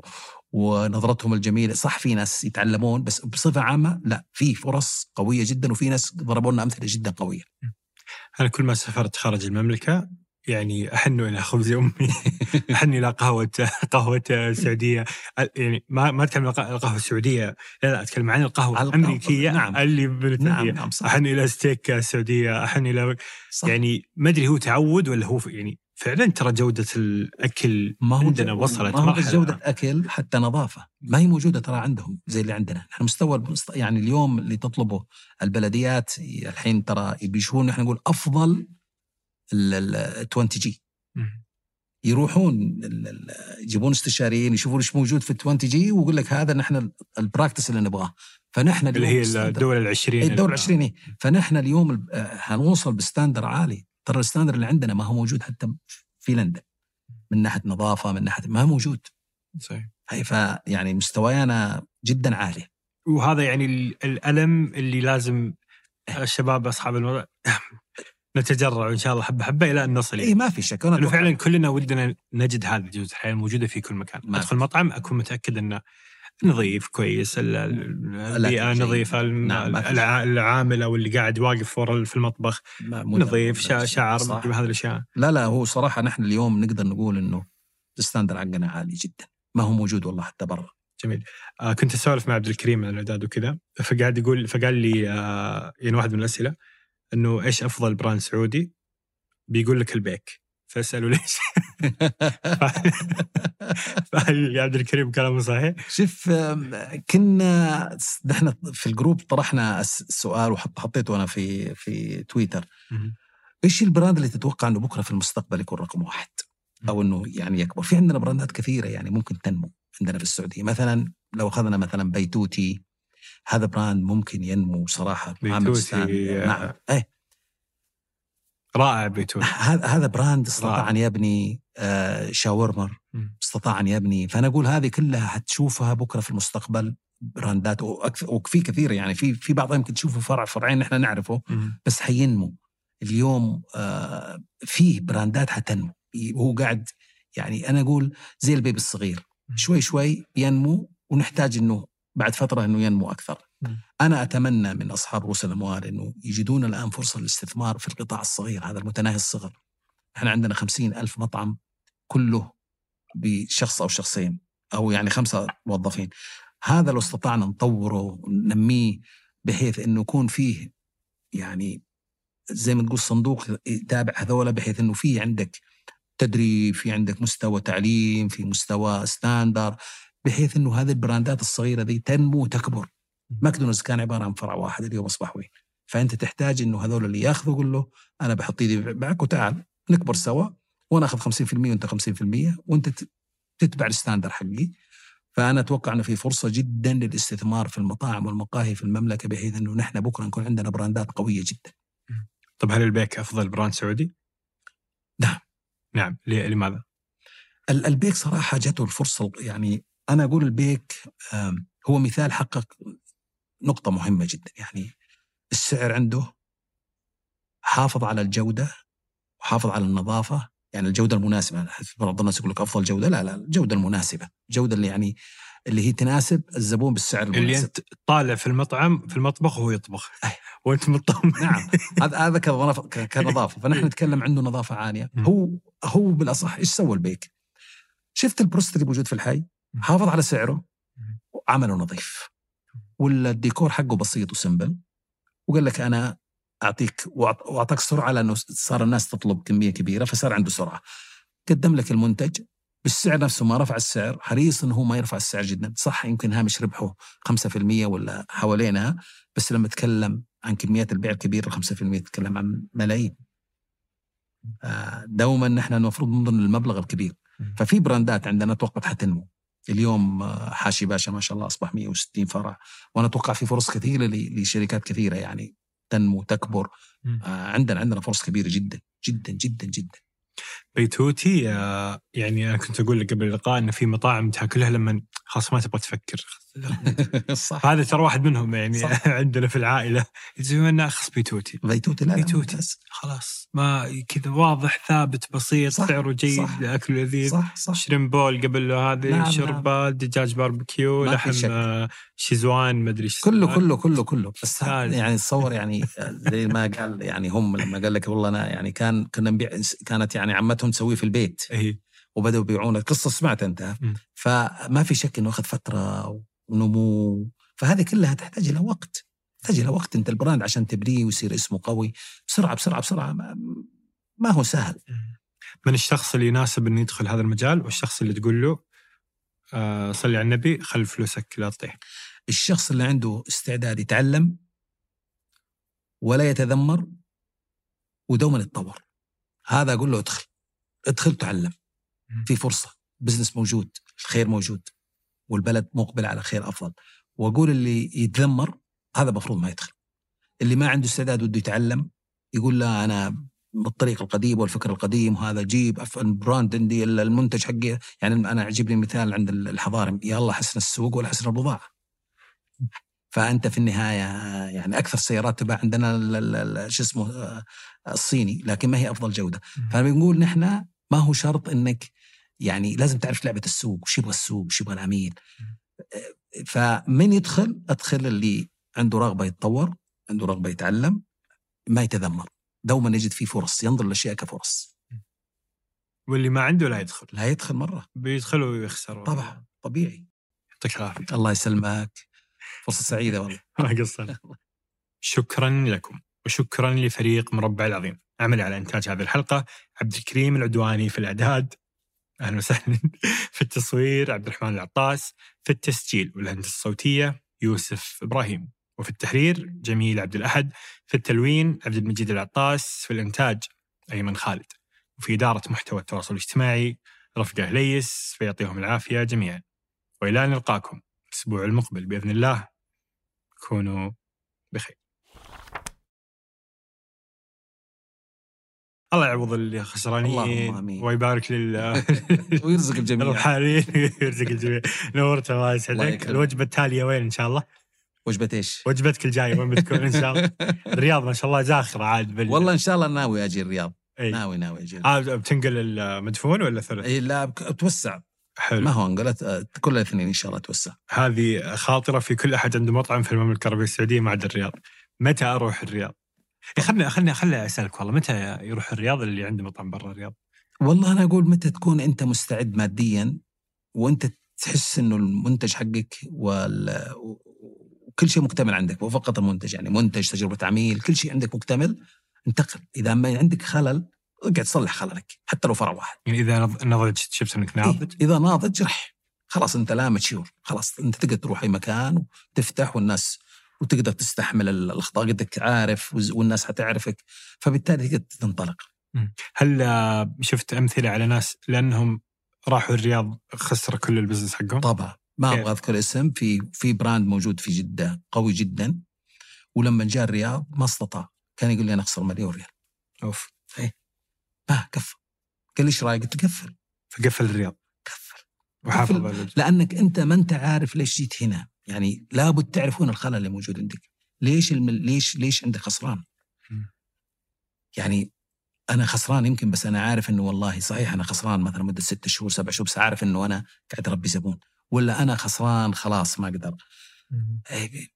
ونظرتهم الجميلة. صح في ناس يتعلمون بس بصفة عامة لا في فرص قوية جدا وفي ناس ضربوا لنا أمثلة جدا قوية. أنا كل ما سافرت خارج المملكة يعني أحن إلى خبز أمي أحن إلى قهوة قهوة سعودية. يعني ما ما أتكلم عن القهوة السعودية لا لا أتكلم عن القهوة الأمريكية نعم. اللي نعم نعم صح, أحن إلى ستيك سعودية أحن إلى صح. يعني ما أدري هو تعود ولا هو يعني فعلا ترى جودة الأكل ما هو عندنا وصلت ما هو بس. جودة أكل حتى نظافة. ما هي موجودة ترى عندهم زي اللي عندنا. نحن مستوى يعني اليوم اللي تطلبه البلديات الحين ترى بيشوفون نحن نقول أفضل ال 20 جي. يروحون ال- ال- يجيبون استشاريين يشوفون إيش موجود في ال 20 G ويقول لك هذا نحن ال practice اللي نبغاه. فنحن اللي هي الدول العشرين إيه، الدول 20 إيه. فنحن اليوم ال- آه، حنوصل ب standard عالي. ترى ال standard اللي عندنا ما هو موجود حتى في لندن. من ناحية نظافة من ناحية ما هو موجود. صحيح. هي فيعني مستوانا جدا عالي. وهذا يعني ال- الألم اللي لازم الشباب أصحاب الموضوع نتجرع إن شاء الله. حبة حبة إلى أن نصل اي ما في شك. أتوقع- فعلا كلنا ودنا نجد هذه الجوده الحياة الموجودة في كل مكان. ما أدخل مطعم أكون متأكد انه نظيف كويس ال- البيئة. نظيفة نعم، العامل أو اللي قاعد واقف ورا في المطبخ. نظيف شعر هذه الأشياء. لا لا هو صراحة نحن اليوم نقدر نقول إنه ال standard حقنا عالي جدا. ما هو موجود والله حتى برا. جميل. آه كنت أسولف مع عبد الكريم عن الإعداد وكذا فقاعد يقول فقال لي آه يعني واحد من الأسئلة إنه إيش أفضل brand سعودي؟ بيقول لك البيك. فاساله ليش؟ فهل يا عبد الكريم كلامه صحيح؟ شوف كنا نحن في ال group طرحنا الس- سؤال وحط حطيته أنا في في تويتر. إيش ال brand اللي تتوقع إنه بكرة في المستقبل يكون رقم واحد؟ أو إنه يعني يكبر. في عندنا براندات كثيرة يعني ممكن تنمو عندنا في السعودية. مثلا لو أخذنا مثلا بيتوتي هذا brand ممكن ينمو صراحة. بيتوتي، ستاند. آه. نعم إيه. رائع بيتوت هذا brand استطاع رائع. أن يبني آه، شاورمر. استطاع أن يبني فأنا أقول هذه كلها حتشوفها بكرة في المستقبل براندات وفي كثير يعني في في بعضها يمكن تشوفه فرع فرعين نحن نعرفه مم. بس حينمو اليوم آه فيه براندات حتنمو وهو قاعد يعني أنا أقول زي ال baby الصغير شوي شوي ينمو ونحتاج إنه بعد فترة إنه ينمو أكثر. مم. أنا أتمنى من أصحاب رؤوس الأموال إنه يجدون الآن فرصة للاستثمار في القطاع الصغير هذا المتناهي الصغر. إحنا عندنا خمسين ألف مطعم كله بشخص أو شخصين أو يعني خمسة موظفين. هذا لو استطعنا نطوره وننميه بحيث إنه يكون فيه يعني زي ما تقول صندوق يتابع هذولا بحيث إنه في عندك تدريب في عندك مستوى تعليم في مستوى standard بحيث إنه هذه البراندات الصغيرة دي تنمو وتكبر ماكدونالدز كان عبارة عن فرع واحد اليوم أصبح وين فأنت تحتاج إنه هذول اللي ياخذوا قول له أنا بحط إيدي معك وتعال نكبر سوا وأنا اخذ 50% وأنت 50% وأنت تتبع ال standard حقي فأنا أتوقع إنه في فرصة جدا للاستثمار في المطاعم والمقاهي في المملكة بحيث إنه نحن بكرة نكون عندنا براندات قوية جدا طب هل البيك أفضل brand سعودي؟ نعم. نعم لماذا؟ ال- البيك صراحة جاته الفرصة يعني أنا أقول البيك هو مثال حقق نقطة مهمة جدا. يعني السعر عنده حافظ على الجودة وحافظ على النظافة. يعني الجودة المناسبة بعض الناس يقول لك أفضل جودة. لا لا الجودة المناسبة. الجودة اللي يعني اللي هي تناسب الزبون بالسعر المناسب. اللي أنت طالع في المطعم في المطبخ وهو يطبخ. وأنت مطمن. نعم. هذا هذا كنظافة. فنحن نتكلم عنده نظافة عالية. هو هو بالأصح إيش سوى البيك؟ شفت البروست اللي موجود في الحي؟ حافظ على سعره. وعمله نظيف. ولا الديكور حقه بسيط و simple وقال لك أنا أعطيك وأعطاك سرعة لأنه صار الناس تطلب كمية كبيرة فصار عنده سرعة. قدم لك المنتج بالسعر نفسه ما رفع السعر حريص إنه هو ما يرفع السعر جدا. صح يمكن هامش ربحه 5% ولا حوالينها بس لما تكلم عن كميات البيع الكبيرة 5% تتكلم عن ملايين. آه، دوما نحن المفروض نظن المبلغ الكبير. ففي براندات عندنا توقعت حتنمو. اليوم آه، حاشي باشا ما شاء الله أصبح 160 فرع. وأنا أتوقع في فرص كثيرة لشركات كثيرة يعني تنمو تكبر. آه، عندنا عندنا فرص كبيرة جدا جدا جدا جدا. بيتوتي آه، يعني أنا كنت أقول لك قبل اللقاء إنه في مطاعم تاكلها لما خلاص ما تبغى تفكر صح هذا ترى واحد منهم يعني صح. عندنا في العائلة لنا أخص بيتوتي بيتوتي لا بيتوتي. خلاص ما كذا واضح ثابت بسيط صح، سعره جيد صح. أكل لذيذ صح صح شريمبول قبل له هذه نعم، دجاج في لحم شك. آه، شيزوان ما أدري كله. كله كله كله بس. يعني تصور يعني زي ما قال يعني هم لما قال لك والله أنا يعني كان كنا نبيع كانت يعني عمتهم تسويه في البيت. اي وبدأوا يبيعونه. قصه سمعت أنت. مم. فما في شك إنه أخذ فترة ونمو. فهذه كلها تحتاج إلى وقت. تحتاج إلى وقت. أنت البراند عشان تبنيه ويصير اسمه قوي. بسرعة بسرعة بسرعة. ما, ما هو سهل. من الشخص اللي يناسب إنه يدخل هذا المجال؟ والشخص اللي تقول له آه صلي على النبي خل فلوسك لا تطيح. الشخص اللي عنده استعداد يتعلم ولا يتذمر ودوما يتطور. هذا أقول له ادخل. ادخل تعلم. في فرصة. business موجود. الخير موجود. والبلد مقبل على خير أفضل. وأقول اللي يتذمر هذا المفروض ما يدخل. اللي ما عنده استعداد وده يتعلم يقول لا أنا بالطريق القديم والفكر القديم وهذا جيب ال brand عندي المنتج حقي. يعني أنا عجبني مثال عند الحضارم يلا حسن السوق ولا حسن البضاعه فأنت في النهاية يعني أكثر سيارات تباع عندنا شو اسمه آه، الصيني لكن ما هي أفضل جودة. فبنقول نحن ما هو شرط إنك يعني لازم تعرف لعبة السوق وش يبغى السوق وش يبغى العميل فمن يدخل أدخل اللي عنده رغبة يتطور عنده رغبة يتعلم ما يتذمر. دوما يجد فيه فرص ينظر للأشياء كفرص. واللي ما عنده لا يدخل. لا يدخل مرة. بيدخل ويخسر طبعا طبيعي. يعطيك العافية. الله يسلمك. فرصة سعيدة والله. ما قصر شكرا لكم. وشكرا لفريق مربع العظيم. عمل على إنتاج هذه الحلقة عبد الكريم العدواني في الإعداد أهلا وسهلا في التصوير عبد الرحمن العطاس في التسجيل والهندسة الصوتية يوسف إبراهيم وفي التحرير جميل عبد الأحد في التلوين عبد المجيد العطاس في الإنتاج أيمن خالد وفي إدارة محتوى التواصل الاجتماعي رفقة ليس فيعطيهم العافية جميعا. وإلى أن نلقاكم الأسبوع المقبل بإذن الله. كونوا بخير. الله يعوض الخسرانين. ويبارك لل ويرزق الجميع الربحانين ويرزق الجميع نورت الله يسعدك. الوجبة التالية وين إن شاء الله؟ وجبة إيش؟ وجبتك الجاية وين بتكون إن شاء الله؟ الرياض ما شاء الله زاخرة عاد بال والله إن شاء الله ناوي أجي الرياض أي. ناوي ناوي أجي آه بتنقل المدفون ولا ثلث؟ إي لا اتوسع حلو ما هو انقلت كل الاثنين إن شاء الله اتوسع هذه خاطرة في كل أحد عنده مطعم في المملكة العربية السعودية ما عدا الرياض. متى أروح الرياض؟ إيه، خلني خلني خلني أسألك والله متى يروح الرياض اللي عنده مطعم برا الرياض؟ والله أنا أقول متى تكون أنت مستعد ماديا وأنت تحس إنه المنتج حقك وال... وكل شيء مكتمل عندك مو فقط المنتج يعني منتج تجربة عميل كل شيء عندك مكتمل انتقل إذا ما عندك خلل اقعد صلح خللك حتى لو فرع واحد يعني إذا نض- نضجت شفت إنك ناضج إيه؟ إذا ناضج رح خلاص أنت لا متشور خلاص أنت تقدر تروح أي مكان وتفتح والناس وتقدر تستحمل ال- الأخطاء قدك عارف والناس حتعرفك فبالتالي تقدر تنطلق. هل آه، شفت أمثلة على ناس لأنهم راحوا الرياض خسروا كل ال business حقهم؟ طبعا. ما؟ أبغى أذكر اسم في في brand موجود في جدة قوي جدا ولما جاء الرياض ما استطاع. كان يقول لي أنا أخسر مليون ريال. أوف. ما كفى قال لي إيش رأيك؟ قلت قفل. فقفل الرياض. قفل. وحافظ قفل. لأنك أنت ما أنت عارف ليش جيت هنا. يعني لابد تعرف وين الخلل اللي موجود عندك. ليش الم... ليش ليش عندك خسران. يعني أنا خسران يمكن بس أنا عارف إنه والله صحيح أنا خسران مثلا مدة ست شهور سبع شهور بس عارف إنه أنا قاعد أربي زبون. ولا أنا خسران خلاص ما أقدر. إيه،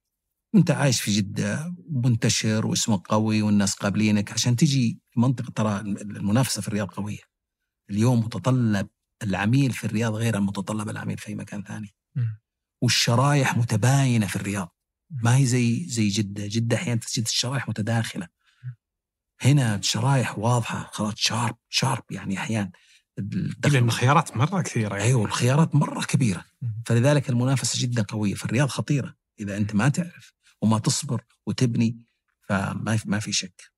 أنت عايش في جدة منتشر واسمك قوي والناس قابلينك. عشان تجي منطقة ترى المنافسة في الرياض قوية. اليوم متطلب العميل في الرياض غير المتطلب العميل في أي مكان ثاني. والشرايح متباينة في الرياض. ما هي زي زي جدة. جدة أحيانا تجد الشرايح متداخلة. هنا الشرايح واضحة. خلاص شارب شارب يعني أحيانا لأن الخيارات مرة كثيرة يعني. أيوه الخيارات مرة كبيرة. فلذلك المنافسة جدا قوية. في الرياض خطيرة. إذا أنت ما تعرف وما تصبر وتبني فما ما في شك.